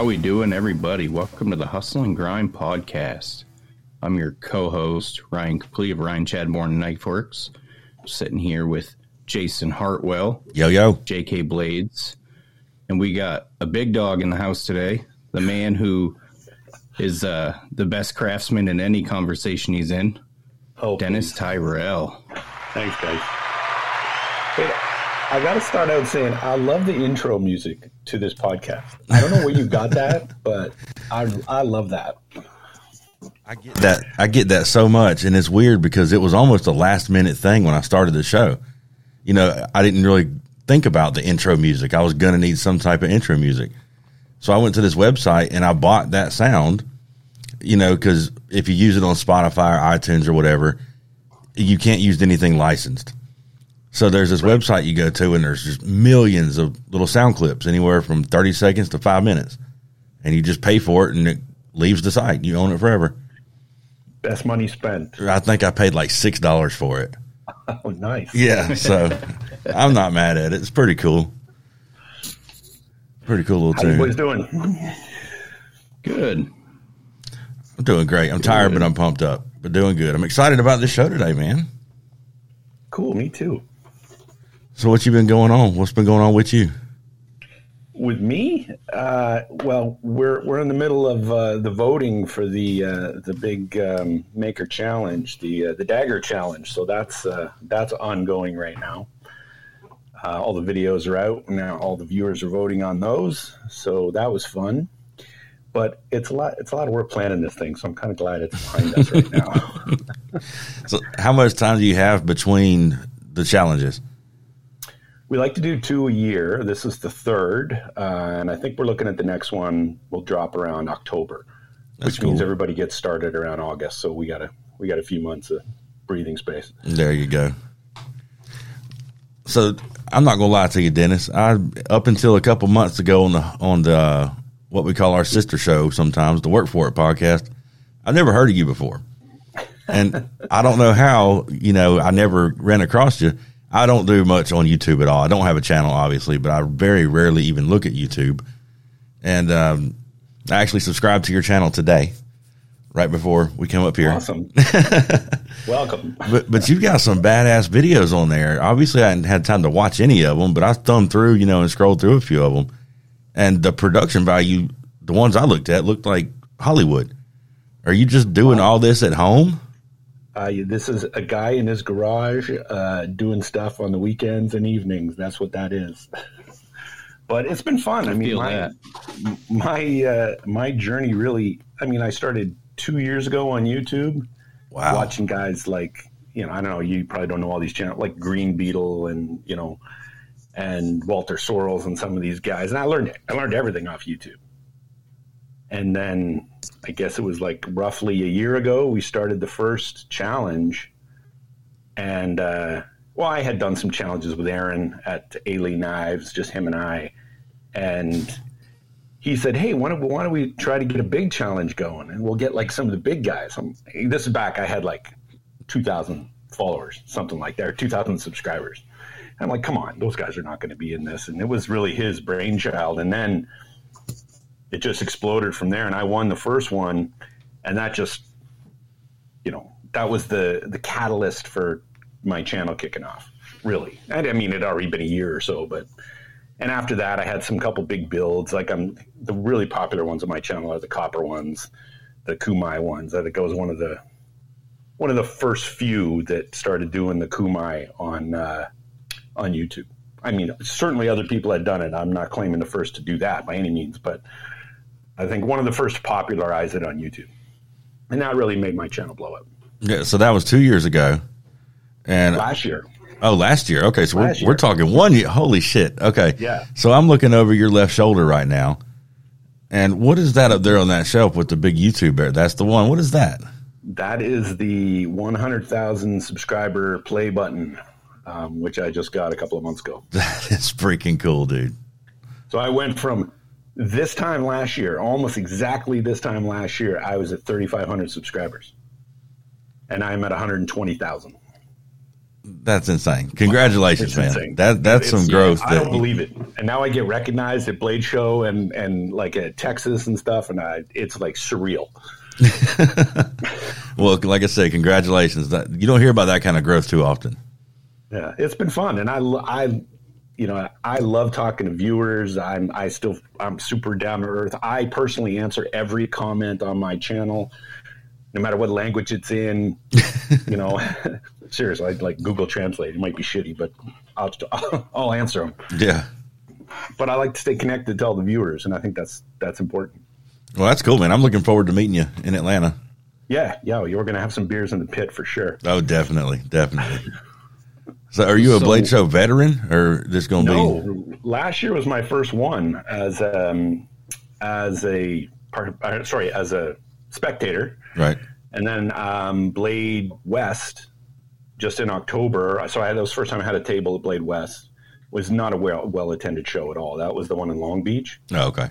How we doing, everybody? Welcome to the Hustle and Grind podcast. I'm your co-host, Ryan Complete of Ryan Chadbourne Knifeworks. sitting here with Jason Hartwell, Yo yo. JK Blades, and we got a big dog in the house today. The man who is uh, the best craftsman in any conversation he's in, Oh, Dennis Tyrell. Thanks, guys. I got to start out saying I love the intro music to this podcast. I don't know where you got that, but I I love that. I get that I get that so much and it's weird because it was almost a last minute thing when I started the show. You know, I didn't really think about the intro music. I was going to need some type of intro music. So I went to this website and I bought that sound, you know, cuz if you use it on Spotify or iTunes or whatever, you can't use anything licensed. So there's this website you go to and there's just millions of little sound clips anywhere from 30 seconds to 5 minutes. And you just pay for it and it leaves the site. You own it forever. Best money spent. I think I paid like six dollars for it. Oh, nice. Yeah, so I'm not mad at it. It's pretty cool. Pretty cool How little you boys tune. doing? Good. I'm doing great. I'm tired, but I'm pumped up. But doing good. I'm excited about this show today, man. Cool. Me too. So what you been going on? What's been going on with you? With me, uh, well, we're we're in the middle of uh, the voting for the uh, the big um, maker challenge, the uh, the dagger challenge. So that's uh, that's ongoing right now. Uh, all the videos are out now. All the viewers are voting on those. So that was fun. But it's a lot. It's a lot of work planning this thing. So I'm kind of glad it's behind us right now. So how much time do you have between the challenges? We like to do two a year. This is the third, uh, and I think we're looking at the next one. will drop around October, That's which means everybody gets started around August. So we got a we got a few months of breathing space. There you go. So I'm not gonna lie to you, Dennis. I up until a couple months ago on the on the what we call our sister show, sometimes the Work For It podcast. I've never heard of you before, and I don't know how. You know, I never ran across you. I don't do much on YouTube at all. I don't have a channel, obviously, but I very rarely even look at YouTube. And um, I actually subscribed to your channel today, right before we came up here. Awesome. Welcome. But but you've got some badass videos on there. Obviously, I hadn't had time to watch any of them, but I thumbed through, you know, and scrolled through a few of them. And the production value, the ones I looked at, looked like Hollywood. Are you just doing all this at home? Uh, this is a guy in his garage uh, doing stuff on the weekends and evenings. That's what that is. but it's been fun. I, mean, my that. my uh, my journey really. I mean, I started two years ago on YouTube. Wow. watching guys like you know I don't know you probably don't know all these channels like Green Beetle and you know and Walter Sorrells and some of these guys and I learned I learned everything off YouTube and then I guess it was like roughly a year ago we started the first challenge and uh, well I had done some challenges with Aaron at Ailey Knives just him and I and he said, "Hey, why don't, why don't we try to get a big challenge going, and we'll get like some of the big guys." I'm, this is back. I had like two thousand followers, something like that, or two thousand subscribers. And I'm like, "Come on, those guys are not going to be in this." And it was really his brainchild. And then it just exploded from there. And I won the first one, and that just, you know, that was the the catalyst for my channel kicking off. Really, I mean, it already been a year or so, but and after that, I had some couple big builds. Like I'm the really popular ones on my channel are the copper ones, the CuMai ones. I think I was one of the one of the first few that started doing the CuMai on uh, on YouTube. I mean, certainly other people had done it. I'm not claiming the first to do that by any means, but I think one of the first to popularize it on YouTube, and that really made my channel blow up Yeah, so that was two years ago. And last year. oh, last year. Okay, so we're, year. we're talking one year. Holy shit. Okay. Yeah. So I'm looking over your left shoulder right now. And what is that up there on that shelf with the big YouTube bear? That's the one. What is that? That is the 100,000 subscriber play button, um, which I just got a couple of months ago. That is freaking cool, dude. So I went from this time last year, almost exactly this time last year, I was at 3,500 subscribers. And I'm at 120,000. That's insane. Congratulations, man. insane. That that's It's- some growth. I that don't believe it. And now I get recognized at Blade Show and and like at Texas and stuff, and I, it's like surreal. well, like I say, congratulations. That you don't hear about that kind of growth too often. Yeah, it's been fun, and I, I, you know, I love talking to viewers. I'm, I still, I'm super down to earth. I personally answer every comment on my channel, no matter what language it's in. you know, seriously, I, like Google Translate. It might be shitty, but I'll, I'll answer them. Yeah. But I like to stay connected to all the viewers, and I think that's that's important. Well, that's cool, man. I'm looking forward to meeting you in Atlanta. Yeah, yeah, you're going to have some beers in the pit for sure. Oh, definitely, definitely. So, are you a So- Blade Show veteran, or this going to be? No, last year was my first one as um, as a part. Uh, sorry, as a spectator, Right. and then um, Blade West just in October. So I had that was the first time I had a table at Blade West. Was not a well well attended show at all. That was the one in Long Beach. Oh, okay.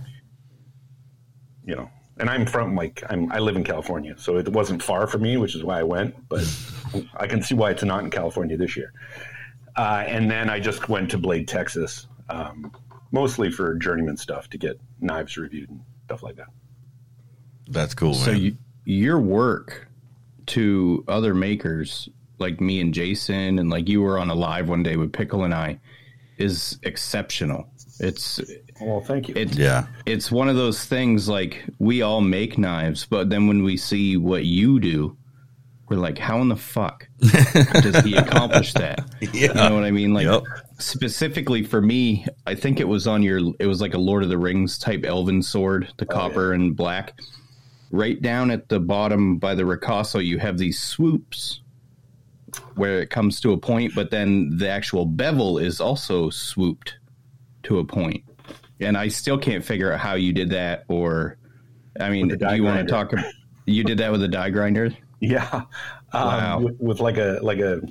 You know, and I'm from like I'm I live in California, so it wasn't far from me, which is why I went. But I can see why it's not in California this year. Uh, and then I just went to Blade, Texas, um, mostly for journeyman stuff to get knives reviewed and stuff like that. That's cool, man. So you, your work to other makers like me and Jason, and like you were on a live one day with Pickle and I, is exceptional. It's Well, thank you. it, yeah. it's one of those things like we all make knives, but then when we see what you do, we're like, how in the fuck does he accomplish that? You know what I mean? Like Yep. specifically for me, I think it was on your it was like a Lord of the Rings type elven sword, the copper and black. Right down at the bottom by the ricasso, you have these swoops where it comes to a point, but then the actual bevel is also swooped to a point. And I still can't figure out how you did that or I mean, do you want to talk about you did that with a die grinder? Yeah, um, Wow. with, with like a like a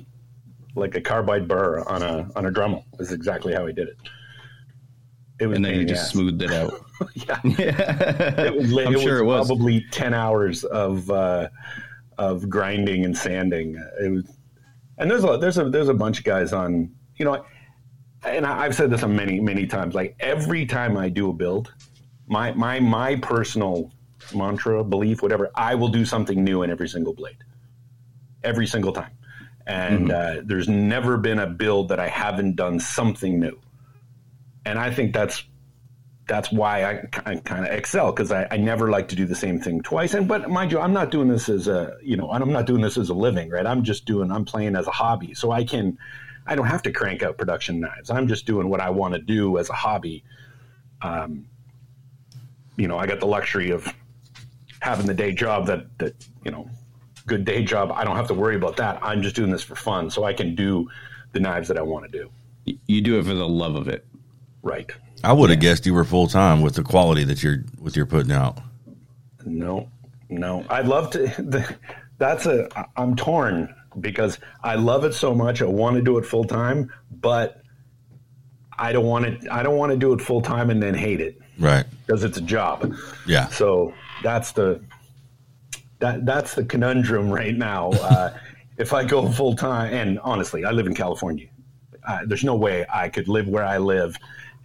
like a carbide burr on a on a Dremel is exactly how he did it. It was And then pain you in the just ass. smoothed it out. yeah. yeah. It was, I'm it sure it was. probably ten hours of uh, of grinding and sanding. It was, and there's a there's a there's a bunch of guys on you know, and I, I've said this on many many times. Like every time I do a build, my my my personal mantra, belief, whatever, I will do something new in every single blade, every single time. And uh, there's never been a build that I haven't done something new, and I think that's that's why I, kind of excel because I, I never like to do the same thing twice. And but mind you, I'm not doing this as a you know I'm not doing this as a living, right? I'm just doing I'm playing as a hobby, so I can I don't have to crank out production knives. I'm just doing what I want to do as a hobby. Um, you know, I got the luxury of having the day job that that you know good day job. I don't have to worry about that. I'm just doing this for fun, so I can do the knives that I want to do. You do it for the love of it. Right. I would have guessed you were full time with the quality that you're with you're putting out. No, no. I'd love to. The, that's a. I'm torn because I love it so much. I want to do it full time, but I don't want it. I don't want to do it full time and then hate it Right. because it's a job. Yeah. So that's the that that's the conundrum right now. Uh, if I go full time, and honestly, I live in California. Uh, there's no way I could live where I live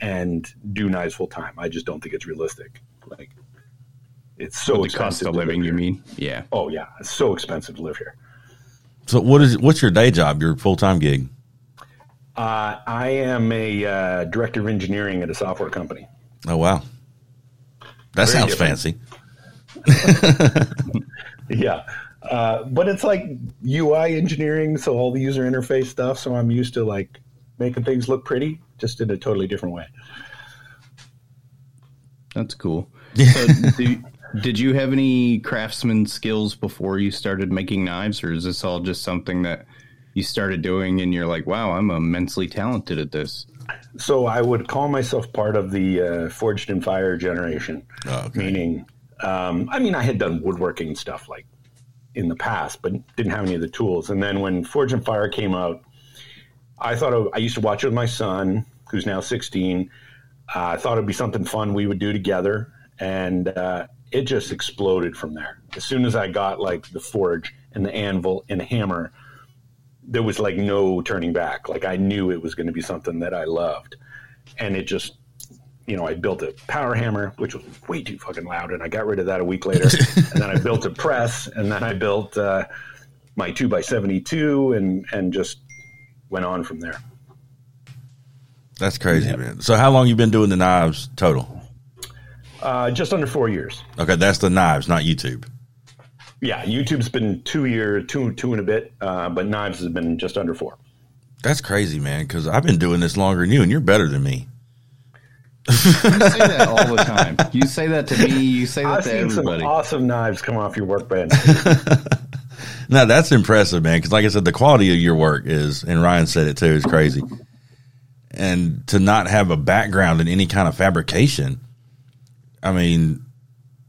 and do knives full time. I just don't think it's realistic. Like it's so the cost expensive of to live you here. mean? Yeah. Oh yeah, it's so expensive to live here. So what is what's your day job? Your full time gig? Uh, I am a uh, director of engineering at a software company. Oh wow. That Very sounds different. fancy. Yeah. Uh, but it's like UI engineering, so all the user interface stuff. So I'm used to like making things look pretty, just in a totally different way. That's cool. So do, did you have any craftsman skills before you started making knives, or is this all just something that you started doing and you're like, wow, I'm immensely talented at this? So I would call myself part of the uh, forged in fire generation, Oh, okay. meaning, um, I mean, I had done woodworking stuff like in the past, but didn't have any of the tools. And then when Forge and Fire came out, I thought I, I used to watch it with my son, who's now 16. Uh, I thought it'd be something fun we would do together, and uh, it just exploded from there. As soon as I got like the forge and the anvil and the hammer, there was like no turning back. Like I knew it was going to be something that I loved, and it just, you know, I built a power hammer, which was way too fucking loud, and I got rid of that a week later. and then I built a press, and then I built uh, my two by seventy two, and and just went on from there. That's crazy, man. So how long you been doing the knives total? Uh, just under four years. Okay, that's the knives, not YouTube. Yeah, YouTube's been two year, two two and a bit, uh, but knives has been just under four. That's crazy, man. Because I've been doing this longer than you, and you're better than me. You say that all the time. You say that to me. You say that I've to seen everybody. some awesome knives come off your workbench. No, that's impressive, man. Because like I said, the quality of your work is, and Ryan said it too, is crazy. And to not have a background in any kind of fabrication, I mean,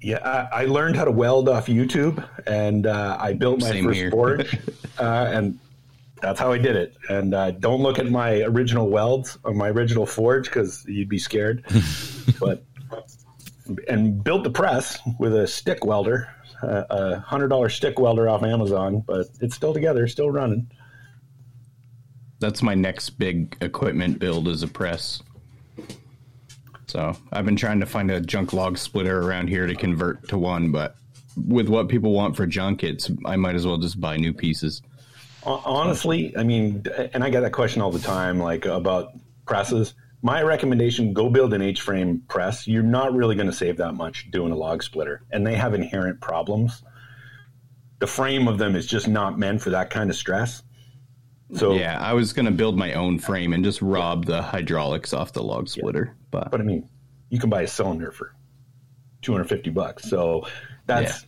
yeah, I, I learned how to weld off YouTube, and uh, I built my Same first here. forge, uh, and that's how I did it. And uh, don't look at my original welds or my original forge because you'd be scared. but and built the press with a stick welder, uh, a hundred dollar stick welder off Amazon, but it's still together, still running. That's my next big equipment build is a press. So I've been trying to find a junk log splitter around here to convert to one, but with what people want for junk, it's I might as well just buy new pieces. Hon- Honestly, I mean, and I get that question all the time, like about presses. My recommendation: go build an H-frame press. You're not really going to save that much doing a log splitter, and they have inherent problems. The frame of them is just not meant for that kind of stress. So, Yeah, I was gonna build my own frame and just rob the hydraulics off the log splitter, but but I mean, you can buy a cylinder for 250 bucks. So that's yeah.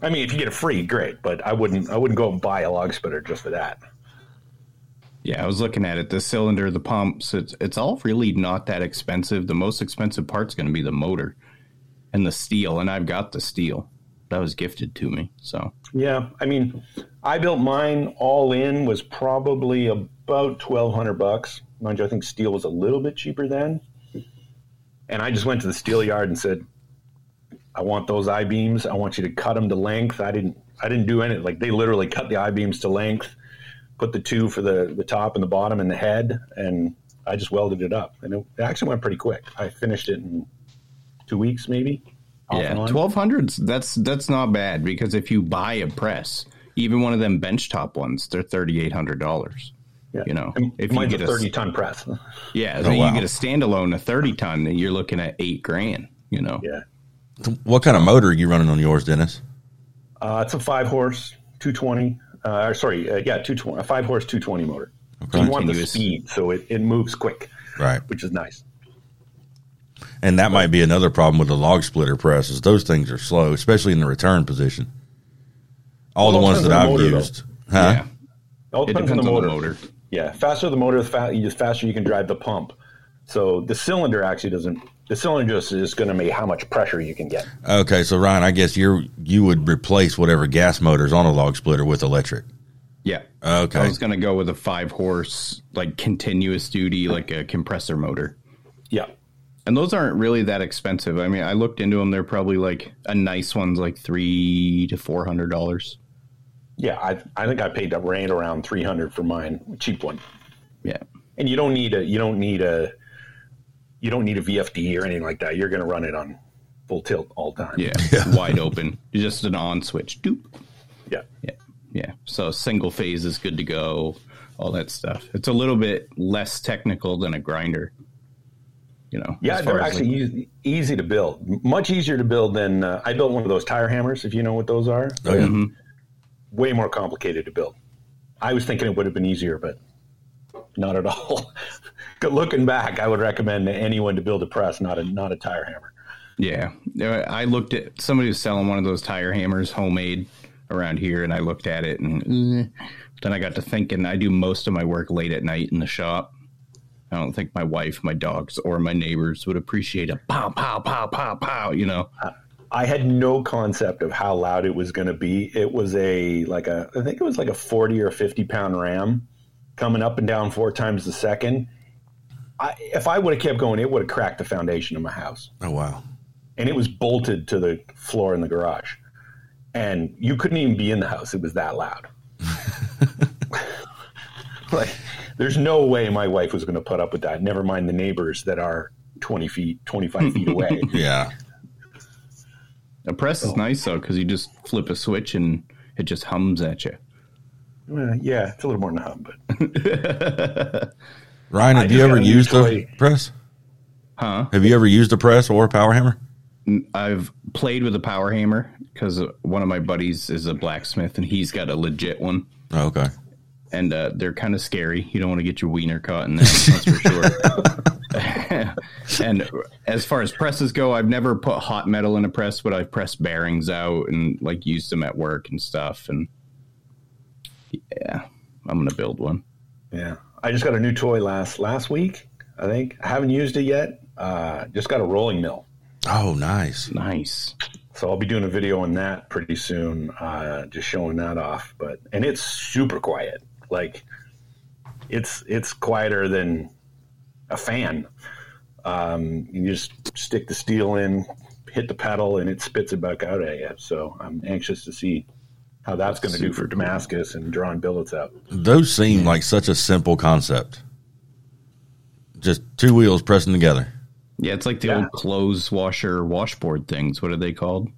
I mean, if you get it free, great. But I wouldn't. I wouldn't go and buy a log splitter just for that. Yeah, I was looking at it. The cylinder, the pumps, it's it's all really not that expensive. The most expensive part's going to be the motor and the steel, and I've got the steel that was gifted to me. So Yeah, I mean, I built mine all in was probably about twelve hundred bucks. Mind you, I think steel was a little bit cheaper then. And I just went to the steel yard and said, "I want those I beams. I want you to cut them to length." I didn't. I didn't do any. Like they literally cut the I beams to length, put the two for the the top and the bottom and the head, and I just welded it up. And it, it actually went pretty quick. I finished it in two weeks, maybe. yeah, and twelve hundreds. That's that's not bad because if you buy a press, even one of them benchtop ones, they're thirty eight hundred dollars. Yeah. You know, And if you mine's get a a thirty ton press. yeah, Oh, then wow. you get a standalone, a thirty ton, then you're looking at eight grand. You know, yeah. What kind of motor are you running on yours, Dennis? Uh, it's a five horse, 220. Uh, or sorry, uh, yeah, 220, a five horse 220 motor. So you want the speed, so it, it moves quick, Right. which is nice. And that might be another problem with the log splitter presses. Those things are slow, especially in the return position. All Well, the ones that depends I've motor, used. Huh? yeah, All it depends, depends on the motor. Yeah, faster the motor, the fa- the faster you can drive the pump. So the cylinder actually doesn't. The cylinder just is going to be how much pressure you can get. Okay, so Ryan, I guess you're you would replace whatever gas motors on a log splitter with electric. yeah. Okay. I was gonna go with a five horse, like continuous duty, like a compressor motor. Yeah, And those aren't really that expensive. I mean, I looked into them; they're probably like a nice one's like three to four hundred dollars. yeah. I I think I paid right around 300 for mine, cheap one. Yeah, And you don't need a you don't need a you don't need a VFD or anything like that. You're going to run it on full tilt all the time. yeah, wide open, just an on switch. Doop. yeah. Yeah, yeah. So single phase is good to go. All that stuff. It's a little bit less technical than a grinder. You know. Yeah, as they're actually like- easy, easy to build. Much easier to build than uh, I built one of those tire hammers. If you know what those are, Oh yeah. Mm-hmm. way more complicated to build. I was thinking it would have been easier, but not at all. Looking back, I would recommend to anyone to build a press, not a not a tire hammer. Yeah, Uh, I looked at somebody was selling one of those tire hammers, homemade, around here, and I looked at it, and eh. then I got to thinking. I do most of my work late at night in the shop. I don't think my wife, my dogs, or my neighbors would appreciate a pow, pow, pow, pow, pow. You know, I had no concept of how loud it was going to be. It was a like a I think it was like a forty or fifty pound ram coming up and down four times a second. I, if I would have kept going, it would have cracked the foundation of my house. Oh wow. and it was bolted to the floor in the garage. And you couldn't even be in the house. It was that loud. like, there's no way my wife was going to put up with that. Never mind the neighbors that are 20 feet, 25 feet away. Yeah. A press is nice though because you just flip a switch and it just hums at you. Uh, yeah, it's a little more than a hum, but Ryan, have you ever got a used a press? Huh? Have you ever used a press or a power hammer? I've played with a power hammer because one of my buddies is a blacksmith and he's got a legit one. Oh, okay. and uh, they're kind of scary. You don't want to get your wiener caught in them, that's for sure. and as far as presses go, I've never put hot metal in a press, but I've pressed bearings out and like used them at work and stuff. And yeah, I'm gonna build one. yeah. I just got a new toy last last week, I think. I haven't used it yet. Uh, just got a rolling mill. Oh, nice. Nice. So I'll be doing a video on that pretty soon, uh, just showing that off. But and it's super quiet. Like it's it's quieter than a fan. Um, you just stick the steel in, hit the pedal, and it spits it back out at you. So I'm anxious to see how that's going to do for Damascus and drawing billets out. Those seem like such a simple concept. Just two wheels pressing together. Yeah, it's like the Yeah. old clothes washer washboard things. What are they called?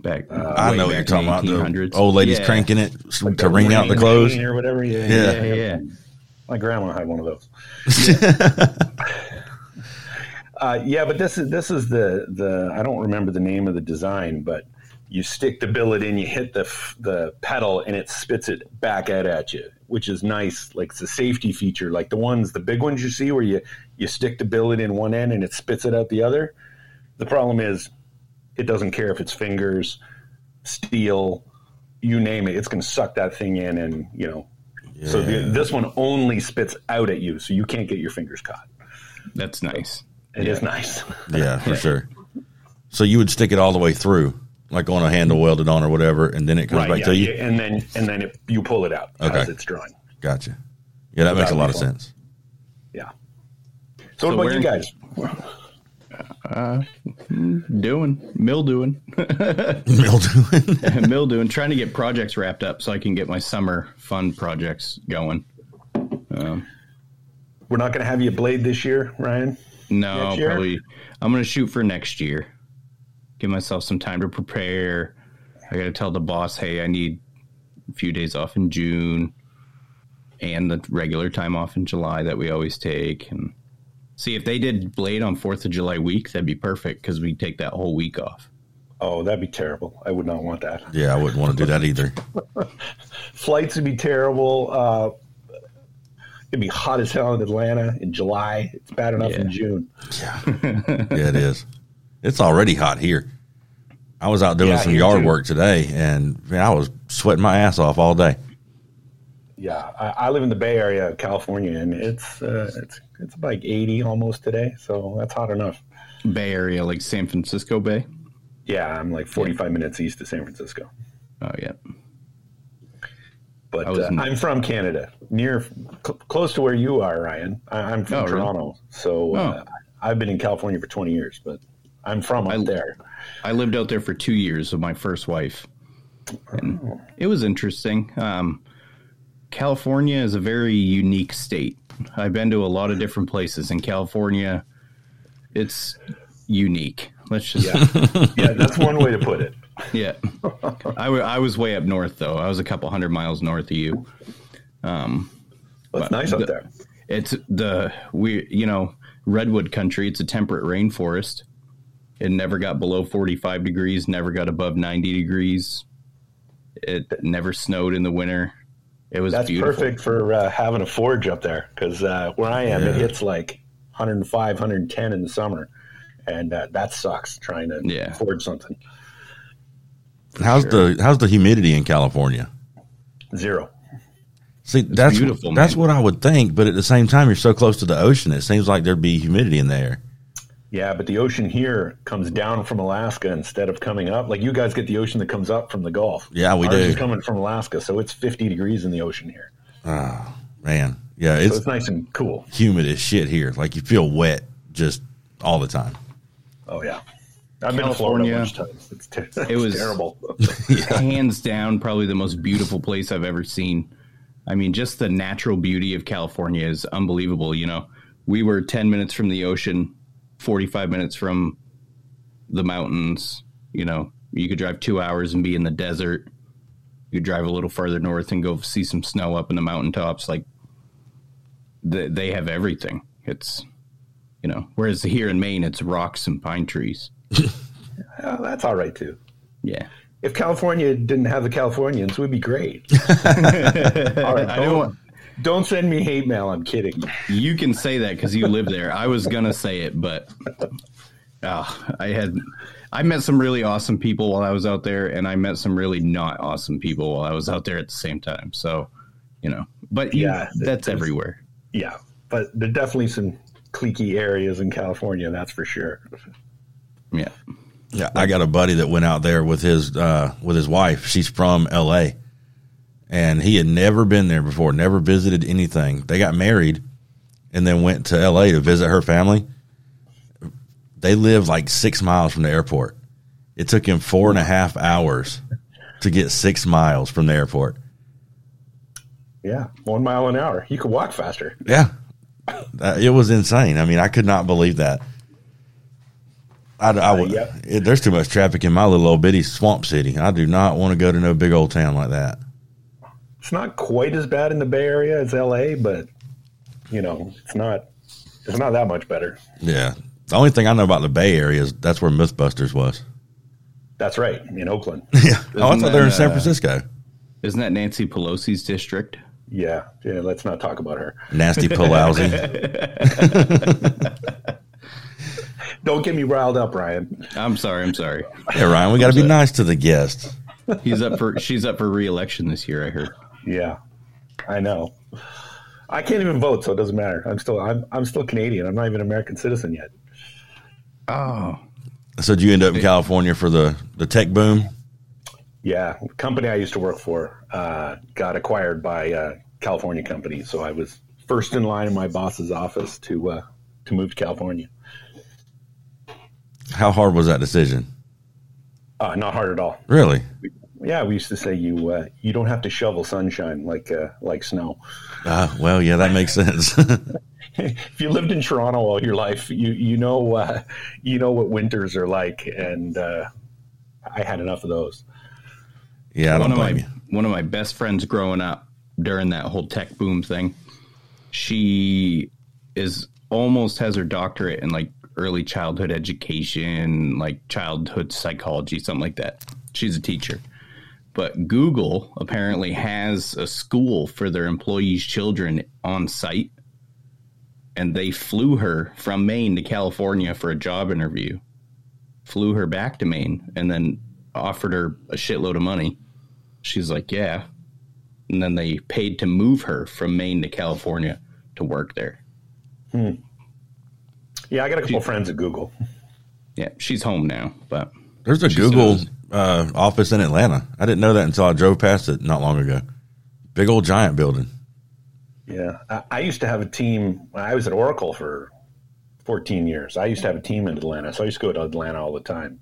Back, I know what you're talking in about. The 1800s. old ladies Yeah. cranking it s- to wring out the clothes. or whatever. Yeah, Yeah. Yeah, yeah. My grandma had one of those. uh, yeah, but this is this is the the I don't remember the name of the design, but you stick the billet in, you hit the f- the pedal, and it spits it back out at you, which is nice. Like it's a safety feature, like the ones the big ones you see where you you stick the billet in one end and it spits it out the other. The problem is, it doesn't care if it's fingers, steel, you name it. It's going to suck that thing in, and you know Yeah. so the, this one only spits out at you, so you can't get your fingers caught. That's nice. It is nice. Yeah, for sure. So you would stick it all the way through, like on a handle welded on or whatever, and then it comes back yeah, to you. yeah, and then and then it, you pull it out Okay. as it's drawing. Gotcha. Yeah, that makes a lot of fun. sense. Yeah. So, So what about you guys? Doing mildewing, Mildew. mildewing, trying to get projects wrapped up so I can get my summer fun projects going. Um, We're not going to have you blade this year, Ryan. no, year? probably I'm going to shoot for next year. Give myself some time to prepare. I got to tell the boss, hey, I need a few days off in June and the regular time off in July that we always take. And see if they did blade on Fourth of July week, that'd be perfect because we'd take that whole week off. Oh, that'd be terrible. I would not want that. yeah, I wouldn't want to do that either. Flights would be terrible. Uh, it'd be hot as hell in Atlanta in July. It's bad enough in June. Yeah. Yeah, it is. It's already hot here. I was out doing Yeah, some yard too. work today, and man, I was sweating my ass off all day. Yeah, I, I live in the Bay Area of California, and it's uh, it's it's like eighty almost today, so that's hot enough. Bay Area, like San Francisco Bay. Yeah, I'm like forty five minutes east of San Francisco, Oh yeah, but I was uh, in- I'm from Canada, near cl- close to where you are, Ryan. I, I'm from Oh, really? Toronto, so uh, I've been in California for twenty years, but I'm from up I- there. I lived out there for two years with my first wife, and it was interesting. Um, California is a very unique state. I've been to a lot of different places in California. It's unique. Let's just Yeah, yeah, that's one way to put it. yeah. I, w- I was way up north though. I was a couple hundred miles north of you. Um, Well, it's nice the- up there. It's the we you know redwood country. It's a temperate rainforest. It never got below forty five degrees. Never got above ninety degrees. It never snowed in the winter. It was That's beautiful. perfect for uh, having a forge up there because uh, where I am, it Yeah. hits like 105, 110 in the summer, and uh, that sucks trying to Yeah. forge something. How's the how's the humidity in California? Zero. See, that's beautiful, that's man. what I would think, but at the same time, you're so close to the ocean. It seems like there'd be humidity in there. Yeah, but the ocean here comes down from Alaska instead of coming up. Like you guys get the ocean that comes up from the Gulf. Yeah, we Ours do. is coming from Alaska, so it's 50 degrees in the ocean here. Oh man, yeah, So it's it's nice and cool. humid as shit here. Like you feel wet just all the time. Oh yeah, I've been to Florida California, a bunch of times. It's, ter- it was- terrible. Hands down, probably the most beautiful place I've ever seen. I mean, just the natural beauty of California is unbelievable. You know, we were 10 minutes from the ocean, 45 minutes from the mountains. You know, you could drive two hours and be in the desert. You could drive a little further north and go see some snow up in the mountaintops. Like, they, they have everything. It's, you know, whereas here in Maine, it's rocks and pine trees. Oh, that's all right too. Yeah. If California didn't have the Californians, we'd be great. all right, I don't, don't want, don't send me hate mail. I'm kidding. you can say that because you live there. I was gonna say it, but uh, I had I met some really awesome people while I was out there, and I met some really not awesome people while I was out there at the same time. So, you know, but you- Yeah, that's everywhere. Yeah, but there are definitely some cliquey areas in California. That's for sure. Yeah, Yeah, I got a buddy that went out there with his uh, with his wife. She's from L.A. and he had never been there before, never visited anything. They got married and then went to L.A. to visit her family. They live like six miles from the airport. It took him four and a half hours to get six miles from the airport. Yeah, one mile an hour. You could walk faster. Yeah, Uh, it was insane. I mean, I could not believe that. I, I would- yeah. it- there's too much traffic in my little old bitty swamp city. I do not want to go to no big old town like that. It's not quite as bad in the Bay Area as L.A., but you know, it's not. It's not that much better. Yeah, the only thing I know about the Bay Area is that's where MythBusters was. That's right in Oakland. Yeah, oh, I thought they were in that, San uh, Francisco. isn't that Nancy Pelosi's district? yeah, yeah. Let's not talk about her. Nasty Pelosi. Don't get me riled up, Ryan. I'm sorry, I'm sorry. yeah, Ryan, we got to be nice to the guests. He's up for she's up for re-election this year. I heard. Yeah, I know. I can't even vote, so it doesn't matter. I'm still I'm I'm still Canadian. I'm not even an American citizen yet. Oh, So did you end up in California for the the tech boom? Yeah, company I used to work for uh, got acquired by a California company, so I was first in line in my boss's office to uh, to move to California. How hard was that decision? Uh, not hard at all. Really? Yeah, we used to say you uh, you don't have to shovel sunshine like uh, like snow. Uh, well, yeah, that makes sense. if you lived in Toronto all your life, you you know uh, you know what winters are like, and uh, I had enough of those. yeah, I one don't of my you. one of my best friends growing up during that whole tech boom thing. She is almost has her doctorate in like early childhood education, like childhood psychology, something like that. She's a teacher. But Google apparently has a school for their employees' children on site. And they flew her from Maine to California for a job interview. Flew her back to Maine and then offered her a shitload of money. She's like, yeah. And then they paid to move her from Maine to California to work there. Hmm. Yeah, I got a couple friends at Google. Yeah, she's home now, but There's a Google says- uh, office in Atlanta. I didn't know that until I drove past it not long ago. Big old giant building. Yeah, I, I used to have a team. I was at Oracle for 14 years. I used to have a team in Atlanta, so I used to go to Atlanta all the time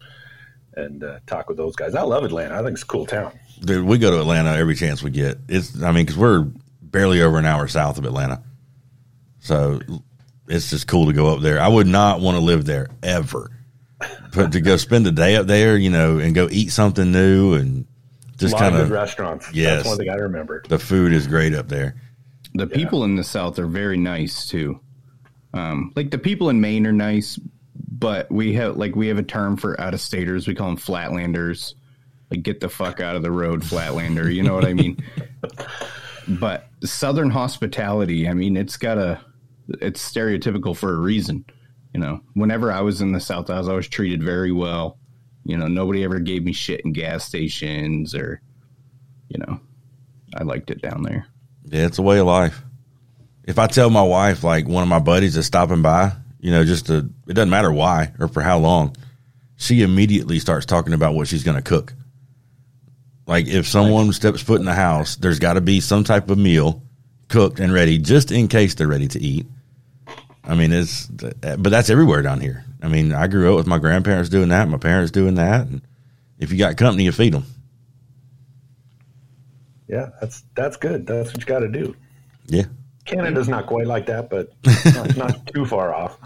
and uh, talk with those guys. I love Atlanta. I think it's a cool town. Dude, we go to Atlanta every chance we get. It's, I mean, because we're barely over an hour south of Atlanta, so it's just cool to go up there. I would not want to live there ever, but to go spend a day up there, you know, and go eat something new and just lot kind of of good restaurants. Yes. That's one thing I remember. the food is great up there. the people in the South are very nice too. Um, like the people in Maine are nice, but we have like we have a term for out of staters. We call them flatlanders. Like get the fuck out of the road, flatlander. You know what I mean? but Southern hospitality, I mean, it's got a it's stereotypical for a reason. You know, whenever I was in the South, I was always treated very well. You know, nobody ever gave me shit in gas stations or, you know, I liked it down there. Yeah, it's a way of life. If I tell my wife, like one of my buddies is stopping by, you know, just to, it doesn't matter why or for how long, she immediately starts talking about what she's going to cook. Like if someone steps foot in the house, there's got to be some type of meal cooked and ready just in case they're ready to eat. I mean, it's, but that's everywhere down here. I mean, I grew up with my grandparents doing that, my parents doing that. And if you got company, you feed them. Yeah, that's that's good. That's what you got to do. Yeah. Canada's not quite like that, but not, not too far off.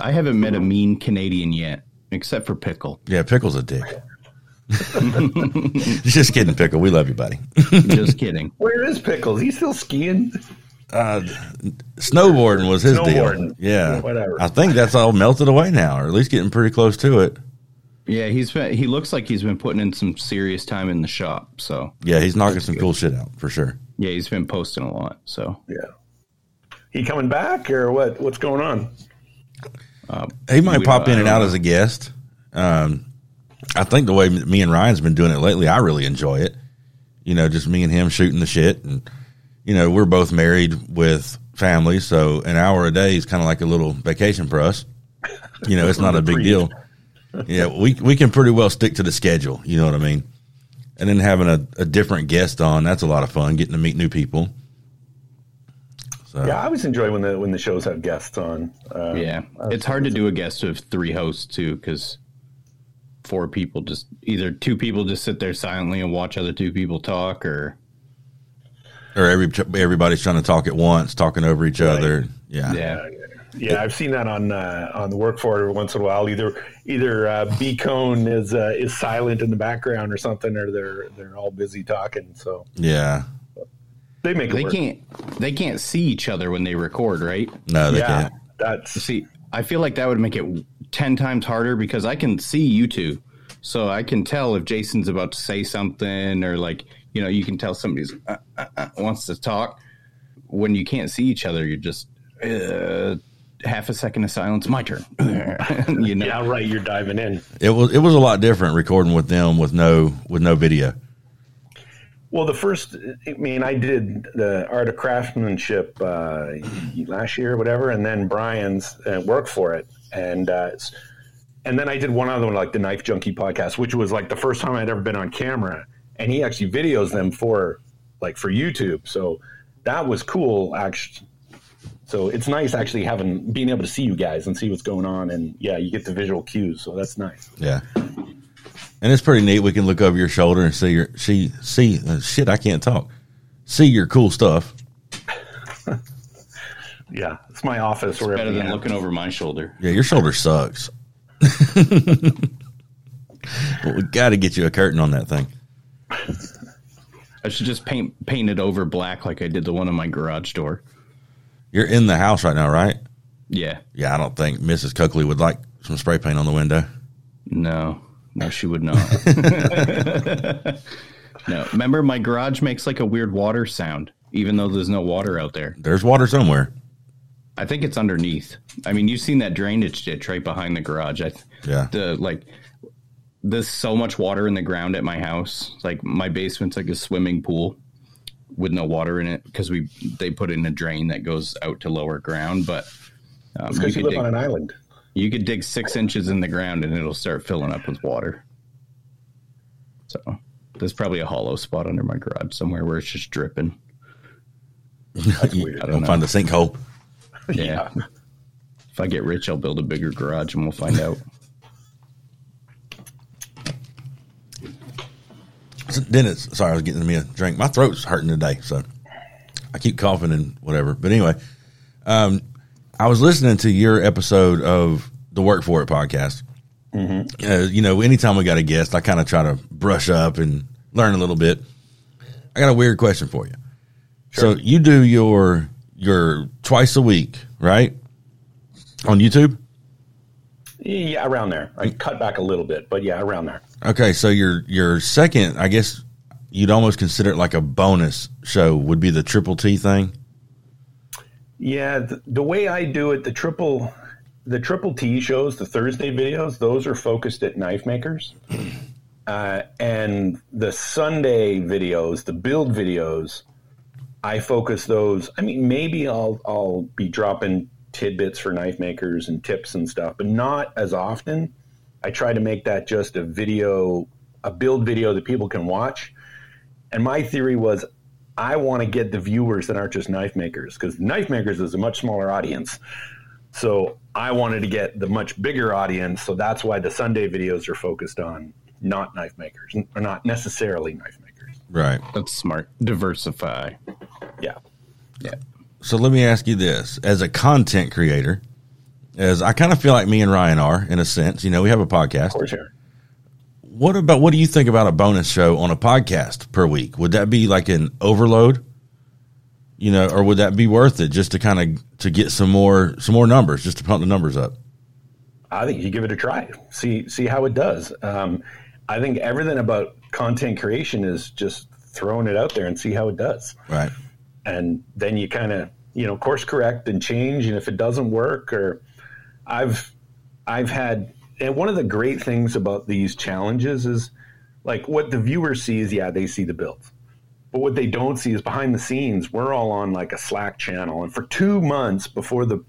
I haven't met a mean Canadian yet, except for Pickle. Yeah, Pickle's a dick. Just kidding, Pickle. We love you, buddy. Just kidding. Where is Pickles? He's still skiing. Uh, snowboarding was his Snowboarding. deal. Yeah. Whatever. I think that's all melted away now, or at least getting pretty close to it. Yeah, he's been, he looks like he's been putting in some serious time in the shop. So Yeah, he's knocking some cool shit out for sure. yeah, he's been posting a lot. So Yeah. He coming back or what? What's going on? He might We pop don't- in and out don't as a guest. Um, I think the way me and Ryan's been doing it lately, I really enjoy it. You know, just me and him shooting the shit, and you know, we're both married with families, so an hour a day is kind of like a little vacation for us. You know, it's not a big deal. Yeah, we we can pretty well stick to the schedule. You know what I mean? And then having a, a different guest on, that's a lot of fun. Getting to meet new people. So Yeah, I always enjoy when the when the shows have guests on. Uh, yeah, it's hard to do a guest of three hosts too, because four people just either two people just sit there silently and watch other two people talk, or or every everybody's trying to talk at once, talking over each other. Yeah. yeah, Yeah, I've seen that on uh, on the work for it every once in a while. Either either uh, B Cone is uh, is silent in the background or something, or they're they're all busy talking. So Yeah. they make it they work. can't they can't see each other when they record, right? No, they yeah, can't. that's See, I feel like that would make it 10 times harder because I can see you two. So I can tell if Jason's about to say something or like, you know, you can tell somebody's uh, uh, uh, wants to talk. When you can't see each other, you're just uh, half a second of silence, my turn. you know, yeah, right. You're diving in. It was it was a lot different recording with them with no with no video. Well, the first, I mean, I did the art of craftsmanship uh, last year, or whatever, and then Brian's uh, worked for it, and uh, and then I did one other one, like the Knife Junkie podcast, which was like the first time I'd ever been on camera, and he actually videos them for like for YouTube, so that was cool, actually. So it's nice actually having being able to see you guys and see what's going on, and yeah, you get the visual cues, so that's nice. Yeah. And it's pretty neat. We can look over your shoulder and see your see see uh, shit. I can't talk. See your cool stuff. Yeah, it's my office. where better than everything looking over my shoulder. Yeah, your shoulder sucks. But we got to get you a curtain on that thing. I should just paint paint it over black like I did the one on my garage door. You're in the house right now, right? Yeah. Yeah, I don't think Mrs. Coakley would like some spray paint on the window. No, no, she would not. no, remember my garage makes like a weird water sound, even though there's no water out there. There's water somewhere. I think it's underneath. I mean, you've seen that drainage ditch right behind the garage. I, Yeah. the like, there's so much water in the ground at my house. Like my basement's like a swimming pool with no water in it because we they put in a drain that goes out to lower ground. But um, It's you, you, could live on dig, an island. you could dig six inches in the ground and it'll start filling up with water. So there's probably a hollow spot under my garage somewhere where it's just dripping. you weird. I don't don't know. find the sinkhole. Yeah. If I get rich, I'll build a bigger garage and we'll find out. Dennis, sorry, I was getting me a drink. My throat's hurting today, so I keep coughing and whatever. But anyway, um, I was listening to your episode of the Work For It podcast. Mm-hmm. Uh, you know, anytime we got a guest, I kind of try to brush up and learn a little bit. I got a weird question for you. So you do your your twice a week, right? On YouTube. Yeah, around there. I cut back a little bit, but yeah, around there. Okay, so your your second, I guess you'd almost consider it like a bonus show would be the Triple T thing. Yeah, the, the way I do it, the triple, the triple T shows, the Thursday videos, those are focused at knife makers, uh, and the Sunday videos, the build videos, I focus those. I mean, maybe I'll I'll be dropping tidbits for knife makers and tips and stuff, but not as often. I try to make that just a video, a build video that people can watch. And my theory was I want to get the viewers that aren't just knife makers because knife makers is a much smaller audience. So I wanted to get the much bigger audience. So that's why the Sunday videos are focused on not knife makers or not necessarily knife makers. Right. That's smart. Diversify. Yeah. Yeah. So let me ask you this: as a content creator, as I kind of feel like me and Ryan are in a sense, you know, we have a podcast. Of. What about what do you think about a bonus show on a podcast per week? Would that be like an overload? You know, or would that be worth it just to kind of to get some more some more numbers, just to pump the numbers up? I think you give it a try. See see how it does. Um, I think everything about content creation is just throwing it out there and see how it does. Right. And then you kind of you know course correct and change. And if it doesn't work, or I've I've had and one of the great things about these challenges is like what the viewer sees. Yeah, they see the builds. But what they don't see is behind the scenes, we're all on like a Slack channel. And for two months before the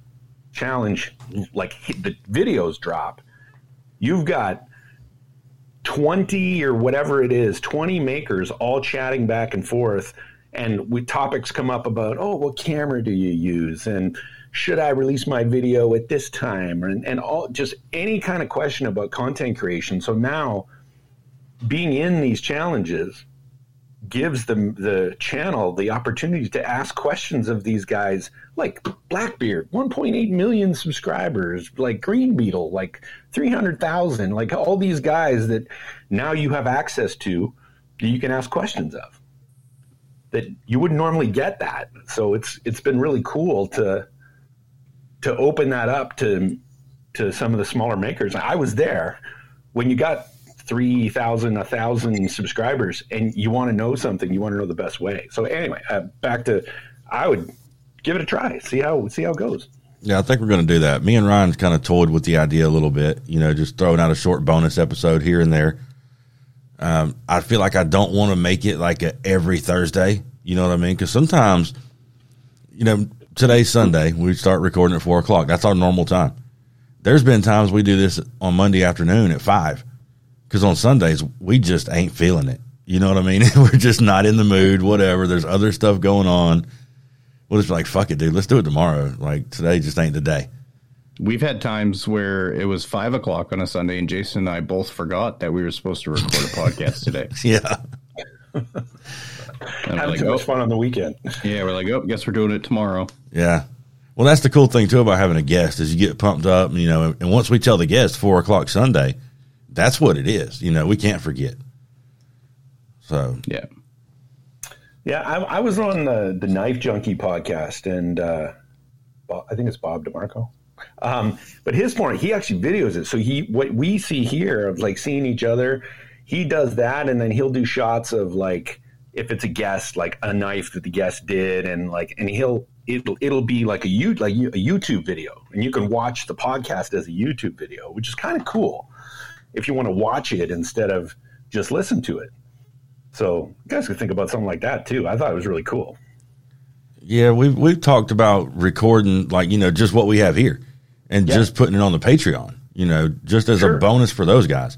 challenge, like the videos drop, you've got 20 or whatever it is, 20 makers all chatting back and forth. And we, topics come up about, oh, what camera do you use? And should I release my video at this time? And, and all just any kind of question about content creation. So now being in these challenges, gives the the channel the opportunity to ask questions of these guys like Blackbeard, 1.8 million subscribers, like Green Beetle, like 300,000, like all these guys that now you have access to that you can ask questions of. That you wouldn't normally get that. So it's it's been really cool to to open that up to to some of the smaller makers. I was there when you got 3,000, 1,000 subscribers and you want to know something, you want to know the best way. So anyway, uh, back to, I would give it a try, see how, see how it goes. Yeah, I think we're going to do that. Me and Ryan's kind of toyed with the idea a little bit, you know, just throwing out a short bonus episode here and there. Um, I feel like I don't want to make it like a every Thursday. You know what I mean? Because sometimes, you know, today's Sunday. We start recording at four o'clock. That's our normal time. There's been times we do this on Monday afternoon at five because on Sundays we just ain't feeling it. You know what I mean? We're just not in the mood. Whatever. There's other stuff going on. We'll just be like, "Fuck it, dude. Let's do it tomorrow." Like today just ain't the day. We've had times where it was five o'clock on a Sunday, and Jason and I both forgot that we were supposed to record a podcast today. Yeah. Having like, too oh. much fun on the weekend. Yeah, we're like, oh, guess we're doing it tomorrow. Yeah. Well, that's the cool thing too about having a guest is you get pumped up, you know, and once we tell the guest four o'clock Sunday, that's what it is. You know, we can't forget. So Yeah. Yeah, I, I was on the the Knife Junkie podcast, and uh, I think it's Bob DeMarco. Um, but his point, he actually videos it. So he what we see here of like seeing each other, he does that, and then he'll do shots of like if it's a guest, like a knife that the guest did, and like and he'll it'll it'll be like a you like a YouTube video, and you can watch the podcast as a YouTube video, which is kind of cool if you want to watch it instead of just listen to it. So you guys could think about something like that too. I thought it was really cool. yeah, we've we've talked about recording like you know just what we have here, and Yeah. just putting it on the Patreon. You know, just as a bonus for those guys.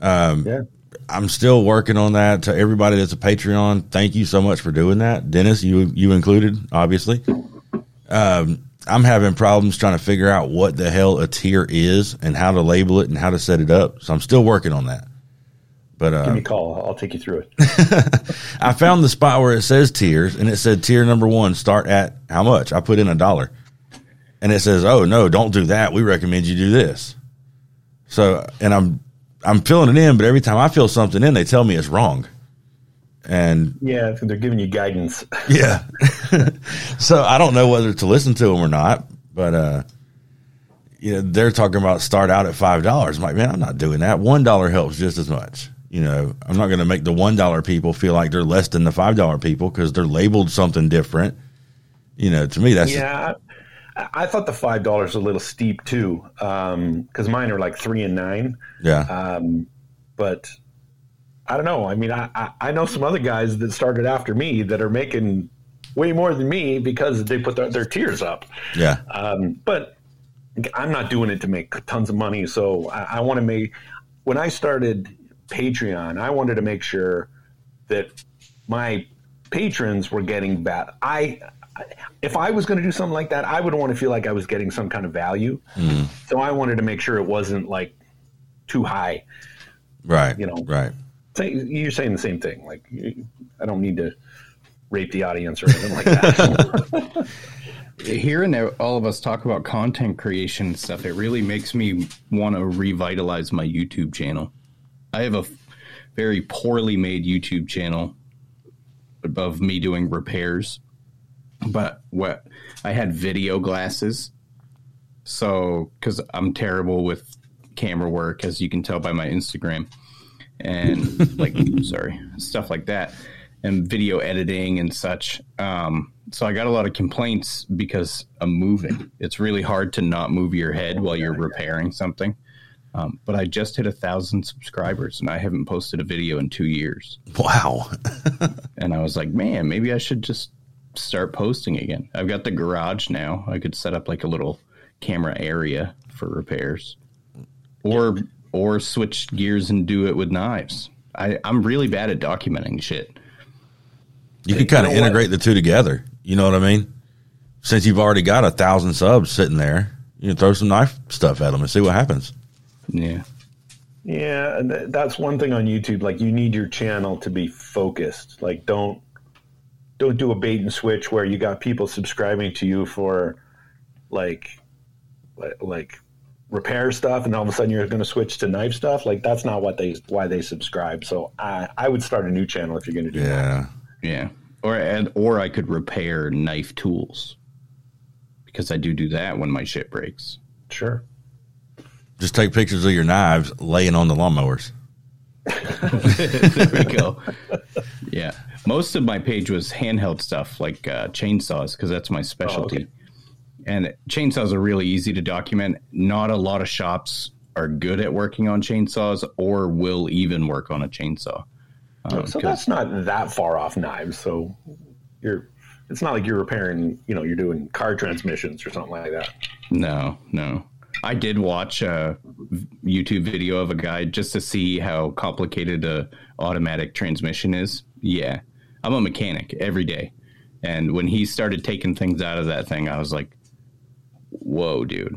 Um, Yeah. I'm still working on that. To everybody that's a Patreon, thank you so much for doing that, Dennis. You you included, obviously. Um, I'm having problems trying to figure out what the hell a tier is and how to label it and how to set it up. So I'm still working on that. But Give uh, me a call. I'll take you through it. I found the spot where it says tiers, and it said tier number one start at how much? I put in a dollar, and it says, "Oh no, don't do that. We recommend you do this." So, and I'm I'm filling it in, but every time I fill something in, they tell me it's wrong, and yeah, they're giving you guidance. yeah, so I don't know whether to listen to them or not, but uh, you know, they're talking about start out at five dollars. I'm like, man, I'm not doing that. One dollar helps just as much. You know, I'm not going to make the one dollar people feel like they're less than the five dollar people because they're labeled something different. You know, to me, that's Yeah, I, I thought the five dollars was a little steep too, because mine are like three and nine. yeah, Um, but I don't know. I mean, I, I I know some other guys that started after me that are making way more than me because they put their, their tiers up. yeah, Um, but I'm not doing it to make tons of money. So I, I want to make, when I started Patreon, I wanted to make sure that my patrons were getting bad. I, if I was going to do something like that, I would want to feel like I was getting some kind of value. Mm. So I wanted to make sure it wasn't like too high. right, you know. right, You're saying the same thing. Like, I don't need to rape the audience or anything like that. Hearing all of us talk about content creation and stuff, it really makes me want to revitalize my YouTube channel. I have a very poorly made YouTube channel of me doing repairs, but what I had video glasses. So, because I'm terrible with camera work, as you can tell by my Instagram, and like, sorry, stuff like that and video editing and such. Um, so I got a lot of complaints because I'm moving. It's really hard to not move your head while you're repairing something. Um, but I just hit a thousand subscribers and I haven't posted a video in two years. Wow. and I was like, man, maybe I should just start posting again. I've got the garage now. I could set up like a little camera area for repairs or or switch gears and do it with knives. I, I'm really bad at documenting shit. You could kind of you know integrate what? the two together. You know what I mean? Since you've already got a thousand subs sitting there, you know, throw some knife stuff at them and see what happens. Yeah. Yeah, that's one thing on YouTube. Like, you need your channel to be focused. Like, don't don't do a bait and switch where you got people subscribing to you for like like repair stuff, and all of a sudden you're going to switch to knife stuff. Like, that's not what they why they subscribe. So, I I would start a new channel if you're going to do yeah. that. Yeah. Or and or I could repair knife tools because I do do that when my shit breaks. Sure. Just take pictures of your knives laying on the lawnmowers. there we go. Yeah. Most of my page was handheld stuff like uh, chainsaws because that's my specialty. Oh, okay. And chainsaws are really easy to document. Not a lot of shops are good at working on chainsaws or will even work on a chainsaw. Um, so that's not that far off knives. So you're, it's not like you're repairing, you know, you're doing car transmissions or something like that. No, no. I did watch a YouTube video of a guy just to see how complicated a automatic transmission is. Yeah, I'm a mechanic every day, and when he started taking things out of that thing, I was like, "Whoa, dude!"